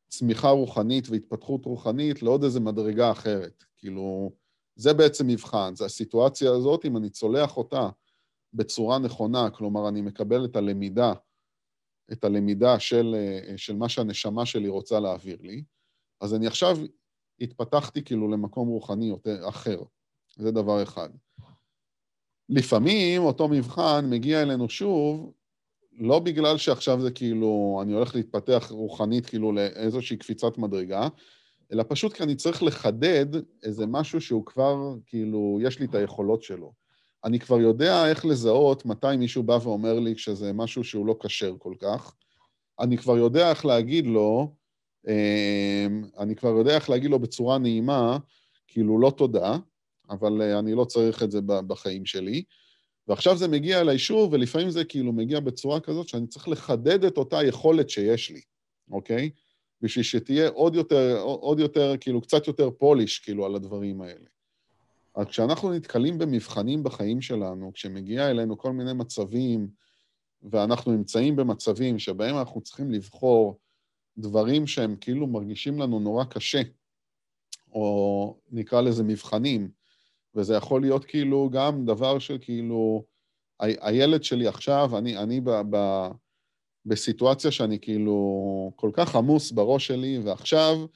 צמיחה רוחנית והתפתחות רוחנית לעוד איזה מדרגה אחרת. כאילו, זה בעצם מבחן, זה הסיטואציה הזאת, אם אני צולח אותה בצורה נכונה, כלומר, אני מקבל את הלמידה, את הלמידה של, של מה שהנשמה שלי רוצה להעביר לי, אז אני עכשיו התפתחתי כאילו למקום רוחני יותר אחר. זה דבר אחד. לפעמים אותו מבחן מגיע אלינו שוב, לא בגלל שעכשיו זה כאילו, אני הולך להתפתח רוחנית כאילו לאיזושהי קפיצת מדרגה, אלא פשוט כי אני צריך לחדד איזה משהו שהוא כבר, כאילו, יש לי את היכולות שלו. אני כבר יודע איך לזהות מתי מישהו בא ואומר לי שזה משהו שהוא לא כשר כל כך. אני כבר יודע איך להגיד לו, אני כבר יודע איך להגיד לו בצורה נעימה, כאילו, לא תודה, אבל אה, אני לא צריך את זה בחיים שלי. ועכשיו זה מגיע אליי שוב, ולפעמים זה כאילו מגיע בצורה כזאת שאני צריך לחדד את אותה יכולת שיש לי, אוקיי? בשביל שתהיה עוד יותר, עוד יותר, כאילו, קצת יותר פוליש, כאילו, על הדברים האלה. אז כשאנחנו נתקלים במבחנים בחיים שלנו, כשמגיע אלינו כל מיני מצבים, ואנחנו נמצאים במצבים שבהם אנחנו צריכים לבחור דברים שהם כאילו מרגישים לנו נורא קשה, או נקרא לזה מבחנים, וזה יכול להיות כאילו גם דבר שכאילו, הילד שלי עכשיו, אני, אני ב, ב, בסיטואציה שאני כאילו כל כך עמוס בראש שלי, ועכשיו,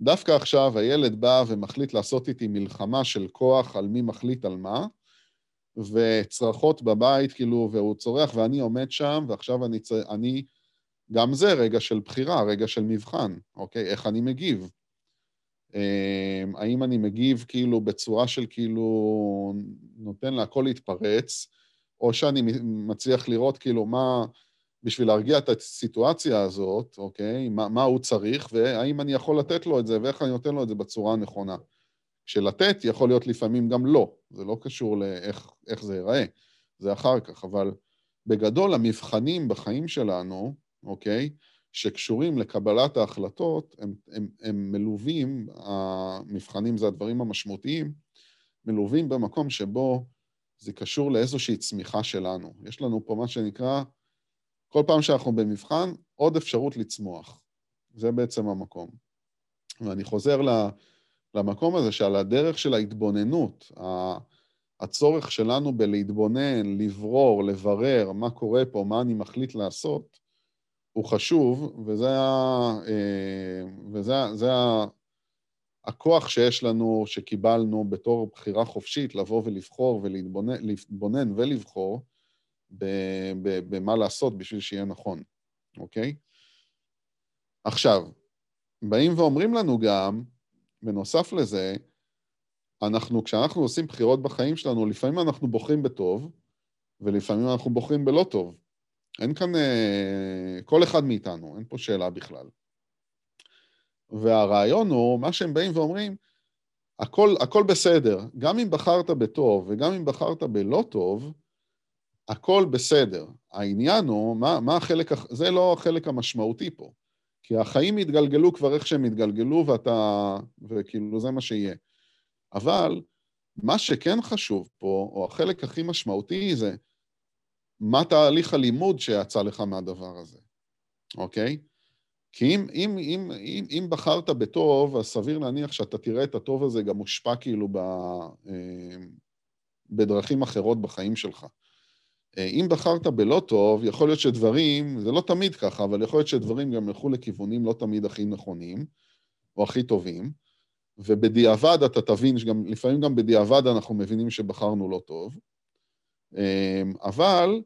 דווקא עכשיו הילד בא ומחליט לעשות איתי מלחמה של כוח על מי מחליט על מה, וצרחות בבית, כאילו, והוא צורח, ואני עומד שם, ועכשיו אני, אני, גם זה רגע של בחירה, רגע של מבחן, אוקיי? איך אני מגיב. אמ, האם אני מגיב כאילו בצורה של כאילו נותן להכל להתפרץ, או שאני מצליח לראות כאילו מה, בשביל להרגיע את הסיטואציה הזאת, אוקיי? מה, מה הוא צריך, והאם אני יכול לתת לו את זה, ואיך אני נותן לו את זה בצורה הנכונה. שלתת יכול להיות לפעמים גם לא, זה לא קשור לאיך זה ייראה, זה אחר כך, אבל בגדול המבחנים בחיים שלנו, אוקיי? שקשורים לקבלת ההחלטות, הם, הם, הם מלווים, המבחנים זה הדברים המשמעותיים, מלווים במקום שבו זה קשור לאיזושהי צמיחה שלנו. יש לנו פה מה שנקרא, כל פעם שאנחנו במבחן, עוד אפשרות לצמוח. זה בעצם המקום. ואני חוזר למקום הזה שעל הדרך של ההתבוננות, הצורך שלנו בלהתבונן, לברור, לברר מה קורה פה, מה אני מחליט לעשות, הוא חשוב, וזה, אה, וזה זה הכוח שיש לנו, שקיבלנו בתור בחירה חופשית, לבוא ולבחור ולהתבונן ולבחור במה לעשות בשביל שיהיה נכון, אוקיי? עכשיו, באים ואומרים לנו גם, בנוסף לזה, אנחנו, כשאנחנו עושים בחירות בחיים שלנו, לפעמים אנחנו בוחרים בטוב, ולפעמים אנחנו בוחרים בלא טוב. אין כאן... אה, כל אחד מאיתנו, אין פה שאלה בכלל. והרעיון הוא, מה שהם באים ואומרים, הכל, הכל בסדר. גם אם בחרת בטוב וגם אם בחרת בלא טוב, הכל בסדר. העניין הוא, מה, מה החלק, זה לא החלק המשמעותי פה. כי החיים יתגלגלו כבר איך שהם יתגלגלו, ואתה, וכאילו זה מה שיהיה. אבל מה שכן חשוב פה, או החלק הכי משמעותי, זה מה תהליך הלימוד שיצא לך מהדבר הזה, אוקיי? כי אם, אם, אם, אם, אם בחרת בטוב, אז סביר להניח שאתה תראה את הטוב הזה גם מושפע כאילו ב, אה, בדרכים אחרות בחיים שלך. אה, אם בחרת בלא טוב, יכול להיות שדברים, זה לא תמיד ככה, אבל יכול להיות שדברים גם ילכו לכיוונים לא תמיד הכי נכונים, או הכי טובים, ובדיעבד אתה תבין, שגם, לפעמים גם בדיעבד אנחנו מבינים שבחרנו לא טוב, אה, אבל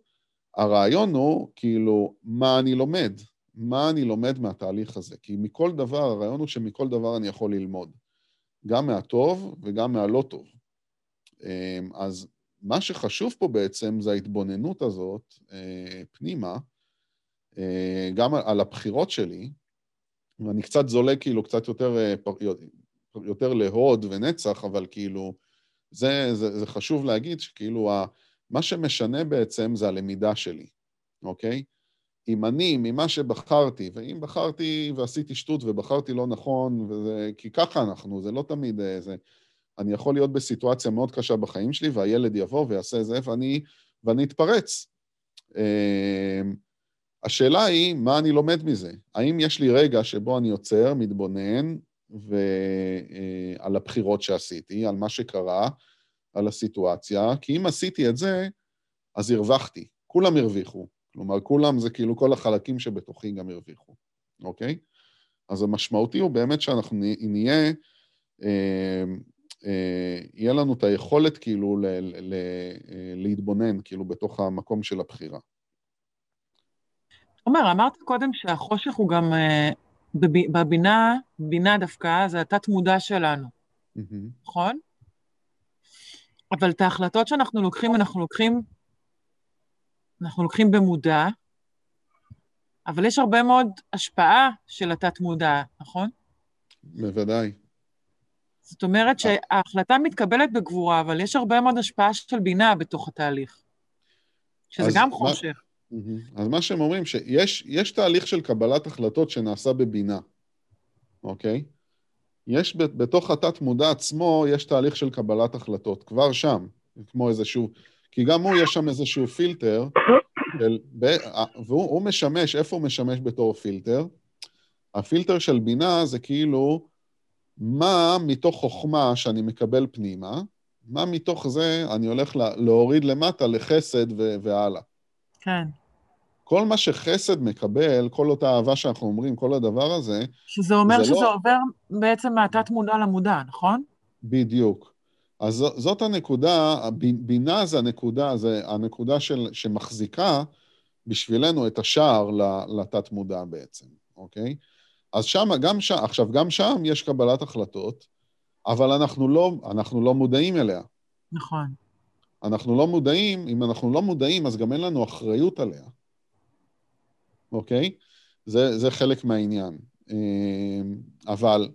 הרעיון הוא, כאילו, מה אני לומד? מה אני לומד מהתהליך הזה? כי מכל דבר, הרעיון הוא שמכל דבר אני יכול ללמוד. גם מהטוב וגם מהלא טוב. אמ, אז מה שחשוב פה בעצם זה ההתבוננות הזאת אה, פנימה, אה, גם על הבחירות שלי, ואני קצת זולג כאילו קצת יותר, אה, יותר להוד ונצח, אבל כאילו, זה, זה, זה חשוב להגיד שכאילו, מה שמשנה בעצם זה הלמידה שלי, אוקיי? אם אני, ממה שבחרתי, ואם בחרתי ועשיתי שטות ובחרתי לא נכון, וזה, כי ככה אנחנו, זה לא תמיד... אה, זה, אני יכול להיות בסיטואציה מאוד קשה בחיים שלי, והילד יבוא ויעשה זה, ואני, ואני אתפרץ. אמ, השאלה היא, מה אני לומד מזה? האם יש לי רגע שבו אני עוצר, מתבונן, ועל אה, הבחירות שעשיתי, על מה שקרה, על הסיטואציה, כי אם עשיתי את זה, אז הרווחתי. כולם הרוויחו. כלומר, כולם זה כאילו כל החלקים שבתוכי גם הרוויחו, אוקיי? אז המשמעותי הוא באמת שאנחנו נהיה, אה, אה, יהיה לנו את היכולת כאילו ל, ל, ל, אה, להתבונן כאילו בתוך המקום של הבחירה. עומר, אמרת קודם שהחושך הוא גם אה, בבינה, בינה דווקא, זה התת-מודע שלנו, mm-hmm. נכון? אבל את ההחלטות שאנחנו לוקחים, אנחנו לוקחים אנחנו לוקחים במודע, אבל יש הרבה מאוד השפעה של התת-מודע, נכון? בוודאי. זאת אומרת שההחלטה מתקבלת בגבורה, אבל יש הרבה מאוד השפעה של בינה בתוך התהליך, שזה גם מה, חושך. אז מה שהם אומרים, שיש תהליך של קבלת החלטות שנעשה בבינה, אוקיי? יש בתוך התת-מודע עצמו, יש תהליך של קבלת החלטות, כבר שם, כמו איזשהו... כי גם הוא, יש שם איזשהו פילטר, של, והוא משמש, איפה הוא משמש בתור פילטר? הפילטר של בינה זה כאילו, מה מתוך חוכמה שאני מקבל פנימה, מה מתוך זה אני הולך להוריד למטה לחסד והלאה. כן. כל מה שחסד מקבל, כל אותה אהבה שאנחנו אומרים, כל הדבר הזה... שזה אומר שזה לא... עובר בעצם מהתת מודע למודע, נכון? בדיוק. אז זאת הנקודה, בינה זה הנקודה, זה הנקודה של, שמחזיקה בשבילנו את השער לתת-מודע בעצם, אוקיי? אז שם, גם שם, עכשיו, גם שם יש קבלת החלטות, אבל אנחנו לא, אנחנו לא מודעים אליה. נכון. אנחנו לא מודעים, אם אנחנו לא מודעים, אז גם אין לנו אחריות עליה, אוקיי? זה, זה חלק מהעניין. אמ, אבל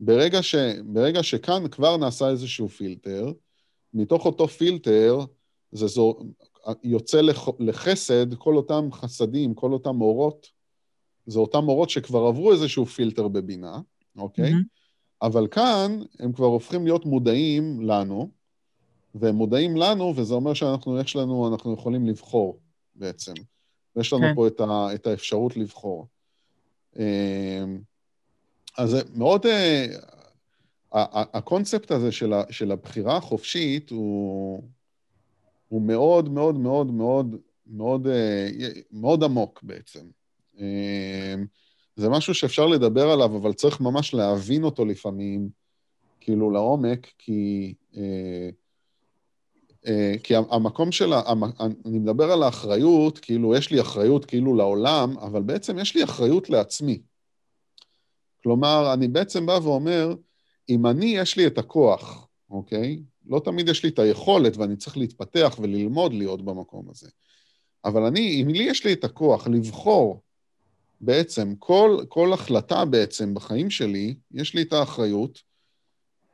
ברגע, ש, ברגע שכאן כבר נעשה איזשהו פילטר, מתוך אותו פילטר זה זו, יוצא לח, לחסד כל אותם חסדים, כל אותם אורות, זה אותם אורות שכבר עברו איזשהו פילטר בבינה, אוקיי? Mm-hmm. אבל כאן הם כבר הופכים להיות מודעים לנו, והם מודעים לנו, וזה אומר שאנחנו, יש לנו, אנחנו יכולים לבחור בעצם. ויש לנו כן. פה את, ה, את האפשרות לבחור. אמ, אז זה מאוד... אה, הקונספט הזה של, ה, של הבחירה החופשית הוא, הוא מאוד מאוד מאוד מאוד מאוד אה, מאוד עמוק בעצם. אה, זה משהו שאפשר לדבר עליו, אבל צריך ממש להבין אותו לפעמים, כאילו לעומק, כי, כי המקום של, אני מדבר על האחריות, כאילו יש לי אחריות כאילו לעולם, אבל בעצם יש לי אחריות לעצמי. כלומר, אני בעצם בא ואומר, אם אני, יש לי את הכוח, אוקיי? לא תמיד יש לי את היכולת ואני צריך להתפתח וללמוד להיות במקום הזה. אבל אני, אם לי יש לי את הכוח לבחור בעצם, כל, כל החלטה בעצם בחיים שלי, יש לי את האחריות,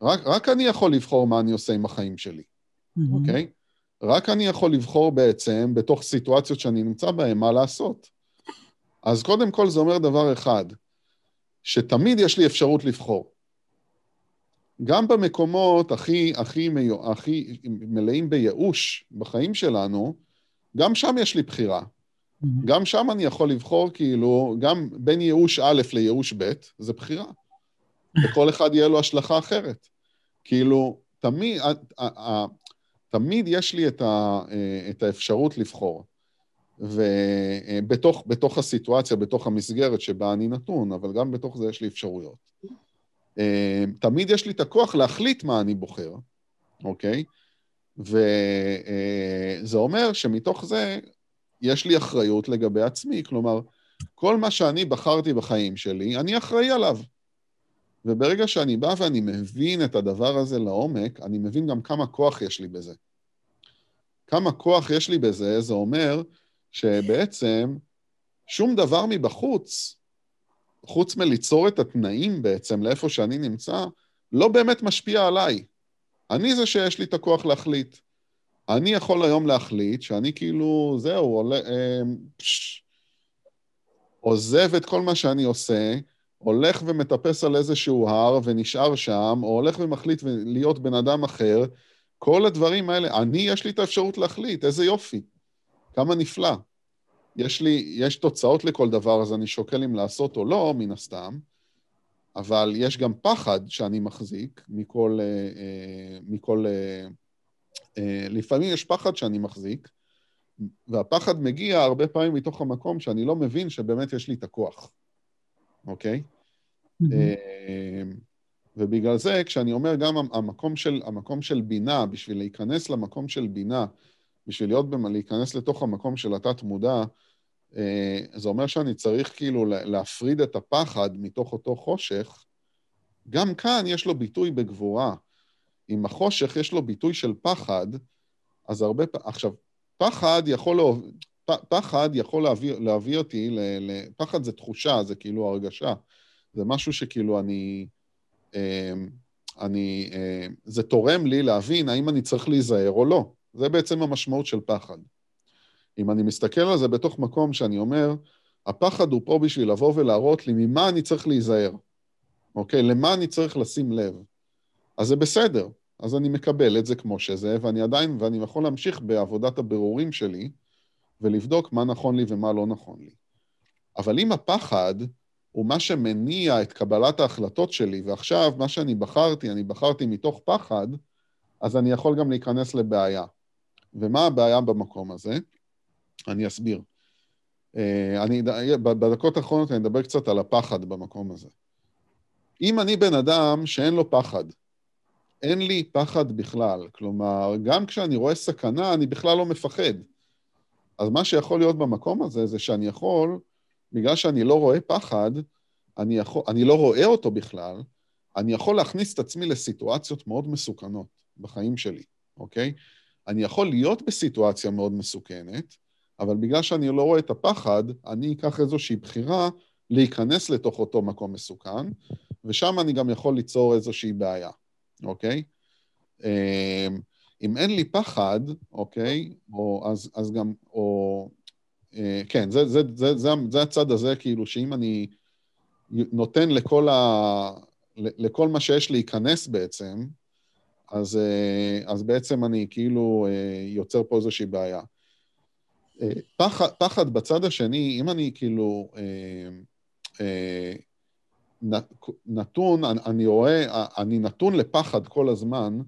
רק, רק אני יכול לבחור מה אני עושה עם החיים שלי, mm-hmm. אוקיי? רק אני יכול לבחור בעצם, בתוך סיטואציות שאני נמצא בהן, מה לעשות. אז קודם כל זה אומר דבר אחד, שתמיד יש לי אפשרות לבחור. גם במקומות הכי, הכי, הכי מלאים בייאוש בחיים שלנו, גם שם יש לי בחירה. Mm-hmm. גם שם אני יכול לבחור, כאילו, גם בין ייאוש א' לייאוש ב', זה בחירה. לכל אחד יהיה לו השלכה אחרת. כאילו, תמיד, תמיד יש לי את, ה, את האפשרות לבחור. ובתוך הסיטואציה, בתוך המסגרת שבה אני נתון, אבל גם בתוך זה יש לי אפשרויות. אה, תמיד יש לי את הכוח להחליט מה אני בוחר, אוקיי? וזה אומר שמתוך זה יש לי אחריות לגבי עצמי, כלומר, כל מה שאני בחרתי בחיים שלי, אני אחראי עליו. וברגע שאני בא ואני מבין את הדבר הזה לעומק, אני מבין גם כמה כוח יש לי בזה. כמה כוח יש לי בזה, זה אומר שבעצם, שום דבר מבחוץ, חוץ מליצור את התנאים בעצם לאיפה שאני נמצא, לא באמת משפיע עליי. אני זה שיש לי את הכוח להחליט. אני יכול היום להחליט שאני כאילו, זהו, עולה, אה, פש, עוזב את כל מה שאני עושה, הולך ומטפס על איזשהו הר ונשאר שם, או הולך ומחליט להיות בן אדם אחר, כל הדברים האלה, אני, יש לי את האפשרות להחליט, איזה יופי, כמה נפלא. יש לי, יש תוצאות לכל דבר, אז אני שוקל אם לעשות או לא, מן הסתם, אבל יש גם פחד שאני מחזיק מכל... אה, אה, מכל אה, לפעמים יש פחד שאני מחזיק, והפחד מגיע הרבה פעמים מתוך המקום שאני לא מבין שבאמת יש לי את הכוח, אוקיי? Mm-hmm. ובגלל זה, כשאני אומר גם המקום של, המקום של בינה, בשביל להיכנס למקום של בינה, בשביל להיות, להיכנס לתוך המקום של התת-מודע, אה, זה אומר שאני צריך כאילו להפריד את הפחד מתוך אותו חושך. גם כאן יש לו ביטוי בגבורה. אם החושך יש לו ביטוי של פחד, אז הרבה. עכשיו, פחד יכול, להוב... פחד יכול להביא, להביא אותי, ל... ל... פחד זה תחושה, זה כאילו הרגשה. זה משהו שכאילו אני... אמ, אני... אמ, זה תורם לי להבין האם אני צריך להיזהר או לא. זה בעצם המשמעות של פחד. אם אני מסתכל על זה בתוך מקום שאני אומר, הפחד הוא פה בשביל לבוא ולהראות לי ממה אני צריך להיזהר, אוקיי? למה אני צריך לשים לב. אז זה בסדר, אז אני מקבל את זה כמו שזה, ואני עדיין, ואני יכול להמשיך בעבודת הבירורים שלי, ולבדוק מה נכון לי ומה לא נכון לי. אבל אם הפחד הוא מה שמניע את קבלת ההחלטות שלי, ועכשיו מה שאני בחרתי, אני בחרתי מתוך פחד, אז אני יכול גם להיכנס לבעיה. ומה הבעיה במקום הזה? אני אסביר. אה, אני, בדקות האחרונות אני אדבר קצת על הפחד במקום הזה. אם אני בן אדם שאין לו פחד, אין לי פחד בכלל, כלומר, גם כשאני רואה סכנה, אני בכלל לא מפחד. אז מה שיכול להיות במקום הזה, זה שאני יכול, בגלל שאני לא רואה פחד, אני, יכול, אני לא רואה אותו בכלל, אני יכול להכניס את עצמי לסיטואציות מאוד מסוכנות בחיים שלי, אוקיי? אני יכול להיות בסיטואציה מאוד מסוכנת, אבל בגלל שאני לא רואה את הפחד, אני אקח איזושהי בחירה להיכנס לתוך אותו מקום מסוכן, ושם אני גם יכול ליצור איזושהי בעיה, אוקיי? אם אין לי פחד, אוקיי, או, אז, אז גם, או... אה, כן, זה, זה, זה, זה, זה הצד הזה, כאילו, שאם אני נותן לכל, ה, לכל מה שיש להיכנס בעצם, אז, אה, אז בעצם אני כאילו אה, יוצר פה איזושהי בעיה. פחד, פחד בצד השני, אם אני כאילו נתון, אני רואה, אני נתון לפחד כל הזמן,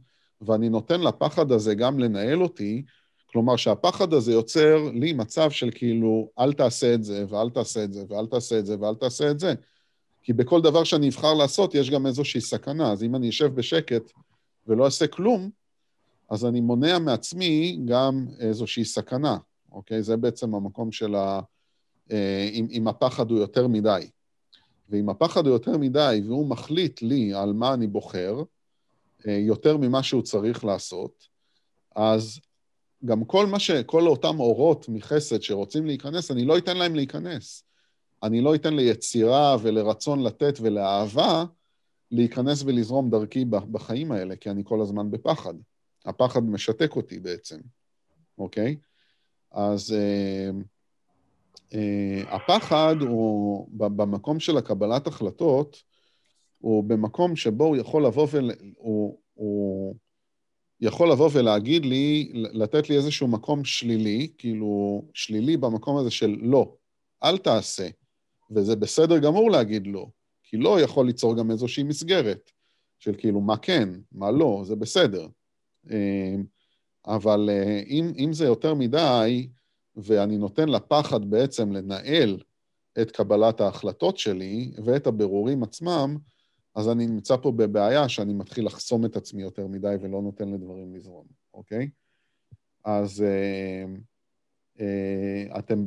ואני נותן לפחד הזה גם לנהל אותי, כלומר שהפחד הזה יוצר לי מצב של כאילו, אל תעשה את זה, ואל תעשה את זה, ואל תעשה את זה, ואל תעשה את זה. כי בכל דבר שאני אבחר לעשות, יש גם איזושהי סכנה. אז אם אני אשב בשקט ולא אעשה כלום, אז אני מונע מעצמי גם איזושהי סכנה, אוקיי? זה בעצם המקום של ה... אה, אם, אם הפחד הוא יותר מדי. ואם הפחד הוא יותר מדי והוא מחליט לי על מה אני בוחר, יותר ממה שהוא צריך לעשות, אז גם כל מה ש... כל אותם אורות מחסד שרוצים להיכנס, אני לא אתן להם להיכנס. אני לא אתן ליצירה ולרצון לתת ולאהבה להיכנס ולזרום דרכי בחיים האלה, כי אני כל הזמן בפחד. הפחד משתק אותי בעצם, אוקיי? אז אה, אה, הפחד הוא, במקום של הקבלת החלטות, הוא במקום שבו הוא יכול לבוא ול... הוא, הוא יכול לבוא ולהגיד לי, לתת לי איזשהו מקום שלילי, כאילו, שלילי במקום הזה של לא, אל תעשה. וזה בסדר גמור להגיד לא, כי לא יכול ליצור גם איזושהי מסגרת של כאילו מה כן, מה לא, זה בסדר. אה, אבל אה, אם, אם זה יותר מדי, ואני נותן לפחד בעצם לנהל את קבלת ההחלטות שלי ואת הבירורים עצמם, אז אני נמצא פה בבעיה שאני מתחיל לחסום את עצמי יותר מדי ולא נותן לדברים לזרום, אוקיי? אז אה, אה, אתם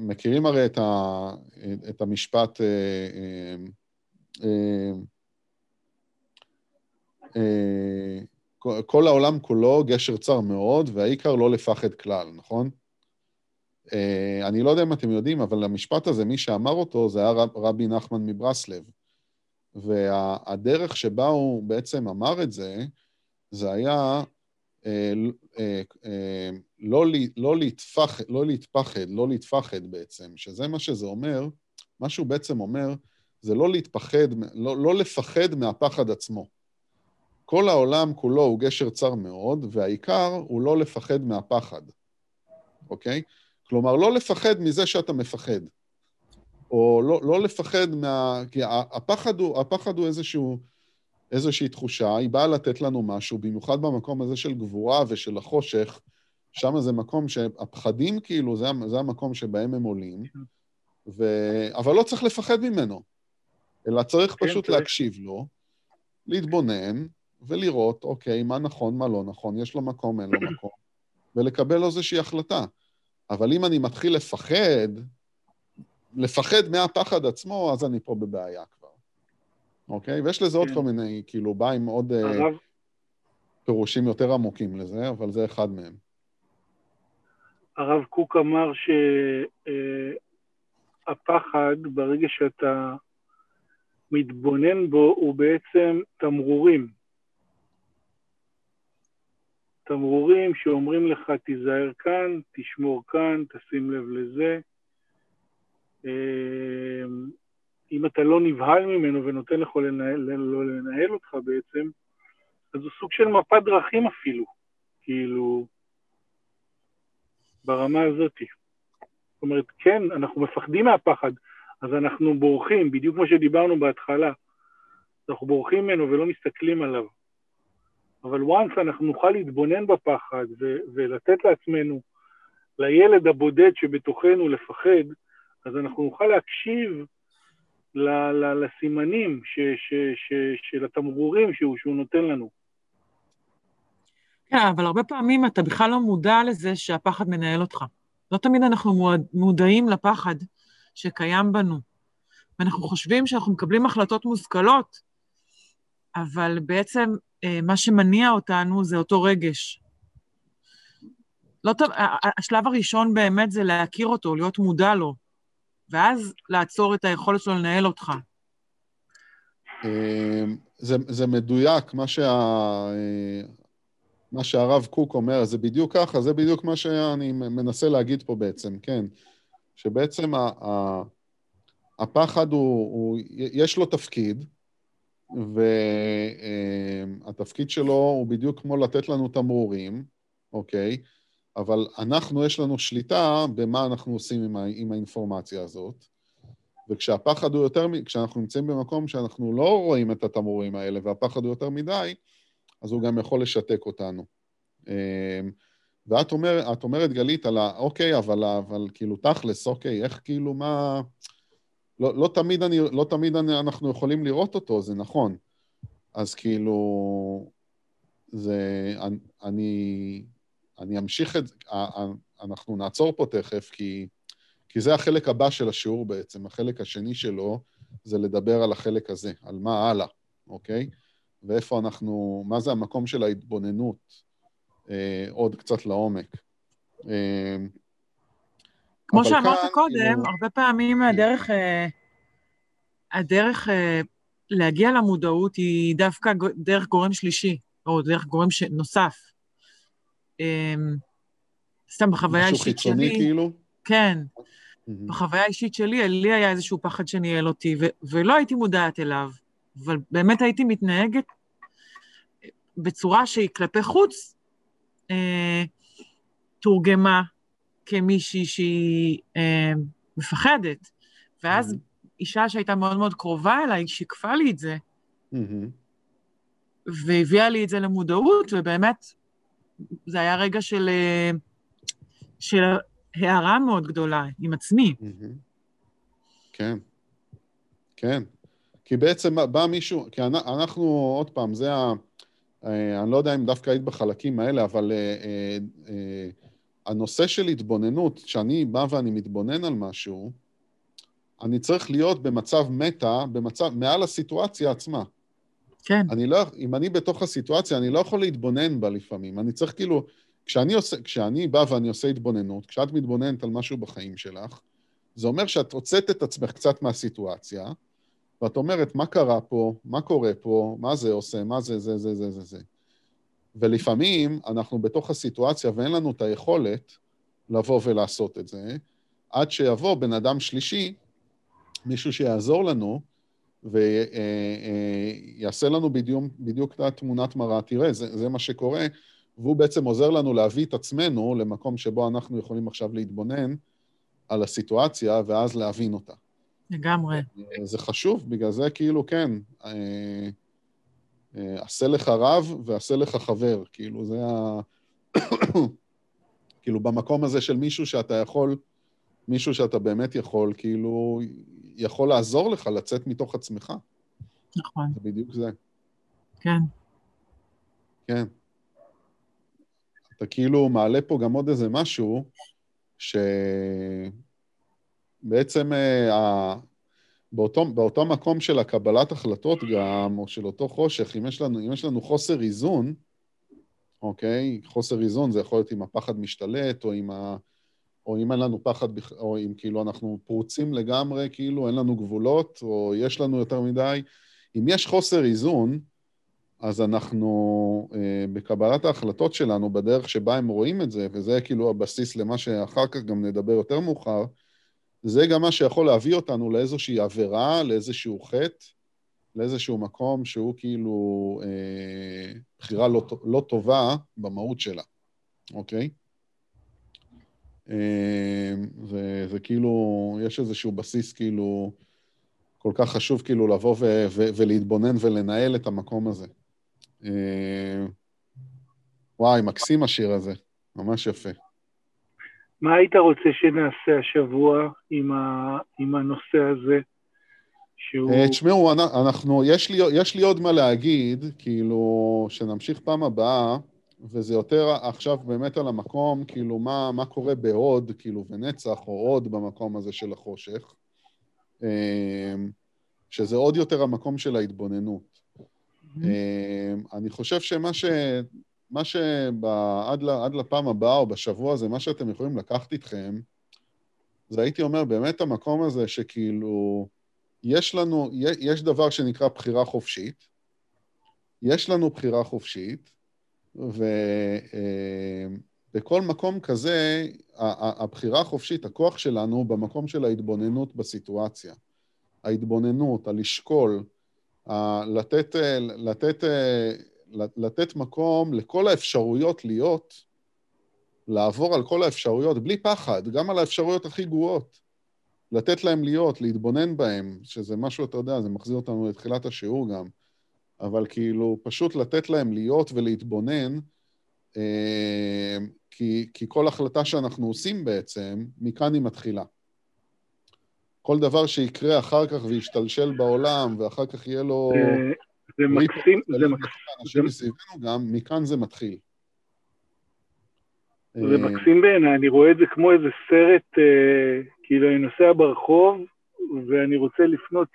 מכירים הרי את, ה, את המשפט אה, אה, אה, אה, כל העולם כולו גשר צר מאוד, והעיקר לא לפחד כלל, נכון? אה, אני לא יודע אם אתם יודעים, אבל המשפט הזה, מי שאמר אותו, זה היה רב, רבי נחמן מברסלב. והדרך שבה הוא בעצם אמר את זה, זה היה אה, אה, אה, לא, לא, להתפח, לא להתפחד, לא להתפחד בעצם, שזה מה שזה אומר, מה שהוא בעצם אומר, זה לא להתפחד, לא, לא לפחד מהפחד עצמו. כל העולם כולו הוא גשר צר מאוד, והעיקר הוא לא לפחד מהפחד, אוקיי? כלומר, לא לפחד מזה שאתה מפחד. או לא, לא לפחד מה... כי הפחד הוא, הפחד הוא איזשהו, איזושהי תחושה, היא באה לתת לנו משהו, במיוחד במקום הזה של גבורה ושל החושך, שם זה מקום שהפחדים כאילו, זה, זה המקום שבהם הם עולים, ו... אבל לא צריך לפחד ממנו, אלא צריך כן, פשוט להקשיב לו, להתבונן ולראות, אוקיי, מה נכון, מה לא נכון, יש לו מקום, אין לו מקום, ולקבל איזושהי החלטה. אבל אם אני מתחיל לפחד, לפחד מהפחד עצמו, אז אני פה בבעיה כבר. אוקיי? ויש לזה עוד כן. כל מיני, כאילו, בא עם עוד אה, הרב... פירושים יותר עמוקים לזה, אבל זה אחד מהם. הרב קוק אמר שהפחד, אה, ברגע שאתה מתבונן בו, הוא בעצם תמרורים. תמרורים שאומרים לך, תיזהר כאן, תשמור כאן, תשים לב לזה. אמ, אם אתה לא נבהל ממנו ונותן לך לנהל, לא לנהל אותך בעצם, אז הוא סוג של מפת דרכים אפילו, כאילו, ברמה הזאת. זאת אומרת, כן, אנחנו מפחדים מהפחד, אז אנחנו בורחים, בדיוק כמו שדיברנו בהתחלה. אנחנו בורחים ממנו ולא מסתכלים עליו. אבל once אנחנו נוכל להתבונן בפחד ו- ולתת לעצמנו, לילד הבודד שבתוכנו לפחד, אז אנחנו נוכל להקשיב ל- ל- לסימנים ש- ש- ש- של התמרורים שהוא, שהוא נותן לנו. כן, אבל הרבה פעמים אתה בכלל לא מודע לזה שהפחד מנהל אותך. לא תמיד אנחנו מודעים לפחד שקיים בנו. ואנחנו חושבים שאנחנו מקבלים החלטות מושכלות, אבל בעצם אה, מה שמניע אותנו זה אותו רגש. לא, השלב הראשון באמת זה להכיר אותו, להיות מודע לו, ואז לעצור את היכולת שלו לנהל אותך. אה, זה, זה מדויק, מה, שה, מה שהרב קוק אומר, זה בדיוק ככה, זה בדיוק מה שאני מנסה להגיד פה בעצם, כן. שבעצם ה, ה, הפחד הוא, הוא, יש לו תפקיד, והתפקיד שלו הוא בדיוק כמו לתת לנו תמרורים, אוקיי? אבל אנחנו, יש לנו שליטה במה אנחנו עושים עם, ה, עם האינפורמציה הזאת. וכשהפחד הוא יותר, כשאנחנו נמצאים במקום שאנחנו לא רואים את התמרורים האלה והפחד הוא יותר מדי, אז הוא גם יכול לשתק אותנו. אמ, ואת אומר, אומרת, גלית, על ה... אוקיי, אבל, אבל כאילו, תכלס, אוקיי, איך כאילו, מה... לא, לא תמיד, אני, לא תמיד אני, אנחנו יכולים לראות אותו, זה נכון. אז כאילו, זה, אני, אני אמשיך את זה, אנחנו נעצור פה תכף, כי, כי זה החלק הבא של השיעור בעצם. החלק השני שלו זה לדבר על החלק הזה, על מה הלאה, אוקיי? ואיפה אנחנו, מה זה המקום של ההתבוננות, אה, עוד קצת לעומק. אה, כמו שאמרת כאן, קודם, כאילו... הרבה פעמים הדרך, אה, הדרך אה, להגיע למודעות היא דווקא דרך גורם שלישי, או דרך גורם ש... נוסף. אמ, סתם בחוויה האישית שלי... משהו חיצוני כאילו? כן. Mm-hmm. בחוויה האישית שלי, לי היה איזשהו פחד שניהל אותי, ו- ולא הייתי מודעת אליו, אבל באמת הייתי מתנהגת בצורה שהיא כלפי חוץ אה, תורגמה כמישהי שהיא אה, מפחדת. ואז mm-hmm. אישה שהייתה מאוד מאוד קרובה אליי, שיקפה לי את זה, mm-hmm. והביאה לי את זה למודעות, ובאמת, זה היה רגע של, אה, של הערה מאוד גדולה עם עצמי. Mm-hmm. כן, כן. כי בעצם בא מישהו, כי אנחנו, עוד פעם, זה ה... אה, אני לא יודע אם דווקא היית בחלקים האלה, אבל uh, הנושא של התבוננות, כשאני בא ואני מתבונן על משהו, אני צריך להיות במצב מטה, במצב, מעל הסיטואציה עצמה. כן. אני לא, אם אני בתוך הסיטואציה, אני לא יכול להתבונן בה לפעמים. אני צריך כאילו כשאני, עושה, כשאני בא ואני עושה התבוננות, כשאת מתבוננת על משהו בחיים שלך, זה אומר שאת הוצאת את עצמך קצת מהסיטואציה, ואת אומרת, מה קרה פה, מה קורה פה, מה זה עושה, מה זה, זה, זה, זה, זה, זה. ולפעמים אנחנו בתוך הסיטואציה ואין לנו את היכולת לבוא ולעשות את זה, עד שיבוא בן אדם שלישי, מישהו שיעזור לנו, ויעשה לנו בדיוק, בדיוק את התמונת מראה. תראה, זה, זה מה שקורה, והוא בעצם עוזר לנו להביא את עצמנו למקום שבו אנחנו יכולים עכשיו להתבונן על הסיטואציה, ואז להבין אותה. לגמרי. זה חשוב, בגלל זה כאילו, כן, אה, אה, עשה לך רב ועשה לך חבר, כאילו, זה ה... כאילו, במקום הזה של מישהו שאתה יכול, מישהו שאתה באמת יכול, כאילו, יכול לעזור לך לצאת מתוך עצמך. נכון. זה בדיוק זה. כן. כן. אתה כאילו מעלה פה גם עוד איזה משהו, שבעצם אה, באותו, באותו מקום של הקבלת החלטות גם, או של אותו חושך, אם יש לנו, אם יש לנו חוסר איזון, אוקיי? חוסר איזון זה יכול להיות אם הפחד משתלט, או אם, ה, או אם אין לנו פחד, או אם כאילו אנחנו פרוצים לגמרי, כאילו אין לנו גבולות, או יש לנו יותר מדי. אם יש חוסר איזון, אז אנחנו, אה, בקבלת ההחלטות שלנו, בדרך שבה הם רואים את זה, וזה כאילו הבסיס למה שאחר כך גם נדבר יותר מאוחר, זה גם מה שיכול להביא אותנו לאיזושהי עבירה, לאיזשהו חטא, לאיזשהו מקום שהוא כאילו אה, בחירה לא, לא טובה במהות שלה, אוקיי? אה, זה, זה כאילו, יש איזשהו בסיס כאילו כל כך חשוב כאילו לבוא ו, ו, ולהתבונן ולנהל את המקום הזה. אה, וואי, מקסים השיר הזה, ממש יפה. מה היית רוצה שנעשה השבוע עם, ה, עם הנושא הזה? שהוא... אה, תשמעו, אנחנו, יש לי, יש לי עוד מה להגיד, כאילו, שנמשיך פעם הבאה, וזה יותר עכשיו באמת על המקום, כאילו, מה, מה קורה בהוד, כאילו, ונצח, או עוד במקום הזה של החושך, אה, שזה עוד יותר המקום של ההתבוננות. Mm-hmm. אני חושב שמה ש... מה שעד לפעם הבאה או בשבוע הזה, מה שאתם יכולים לקחת איתכם, זה הייתי אומר, באמת המקום הזה שכאילו, יש לנו, יש דבר שנקרא בחירה חופשית, יש לנו בחירה חופשית, ובכל אה, מקום כזה, הבחירה החופשית, הכוח שלנו במקום של ההתבוננות בסיטואציה. ההתבוננות, הלשקול, לתת, לתת לתת מקום לכל האפשרויות להיות, לעבור על כל האפשרויות בלי פחד, גם על האפשרויות הכי גרועות. לתת להם להיות, להתבונן בהם, שזה משהו, אתה יודע, זה מחזיר אותנו לתחילת השיעור גם, אבל כאילו, פשוט לתת להם להיות ולהתבונן, אה, כי, כי כל החלטה שאנחנו עושים בעצם, מכאן היא מתחילה. כל דבר שיקרה אחר כך וישתלשל בעולם, ואחר כך יהיה לו... זה מקסים, זה מקסים. אנשים מסביבנו גם, מכאן זה מתחיל. זה אה, מקסים בעיניי, אני רואה את זה כמו איזה סרט, אה, כאילו אני נוסע ברחוב ואני רוצה לפנות,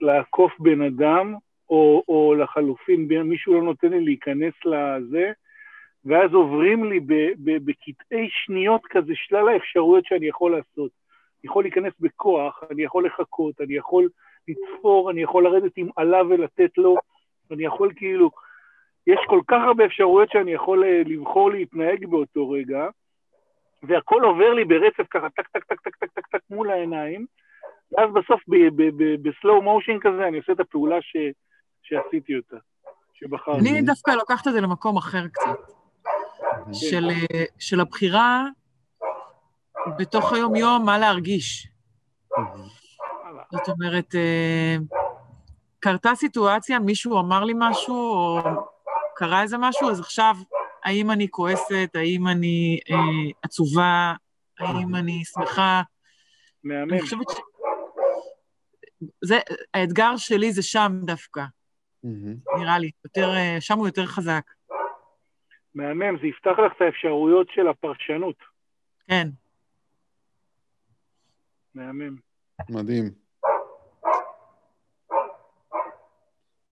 לעקוף בן אדם, או, או לחלופין, מישהו לא נותן לי להיכנס לזה, ואז עוברים לי בקטעי שניות כזה שלל האפשרויות שאני יכול לעשות. אני יכול להיכנס בכוח, אני יכול לחכות, אני יכול לתפור, אני יכול לרדת עם עלה ולתת לו, אני יכול כאילו, יש כל כך הרבה אפשרויות שאני יכול אה, לבחור להתנהג באותו רגע, והכל עובר לי ברצף ככה, טק, טק, טק, טק, טק, טק, טק, מול העיניים, ואז בסוף ב slow motion כזה אני עושה את הפעולה ש, שעשיתי אותה, שבחרתי. אני דווקא לוקחת את זה למקום אחר קצת, של, אה, של הבחירה בתוך היום-יום מה להרגיש. זאת אומרת, אה, קרתה סיטואציה, מישהו אמר לי משהו, או קרה איזה משהו, אז עכשיו, האם אני כועסת, האם אני אה, עצובה, האם אני שמחה? מהמם. אני חושבת ש... זה, האתגר שלי זה שם דווקא, נראה לי, יותר, אה, שם הוא יותר חזק. מהמם, זה יפתח לך את האפשרויות של הפרשנות. כן. מהמם. מדהים.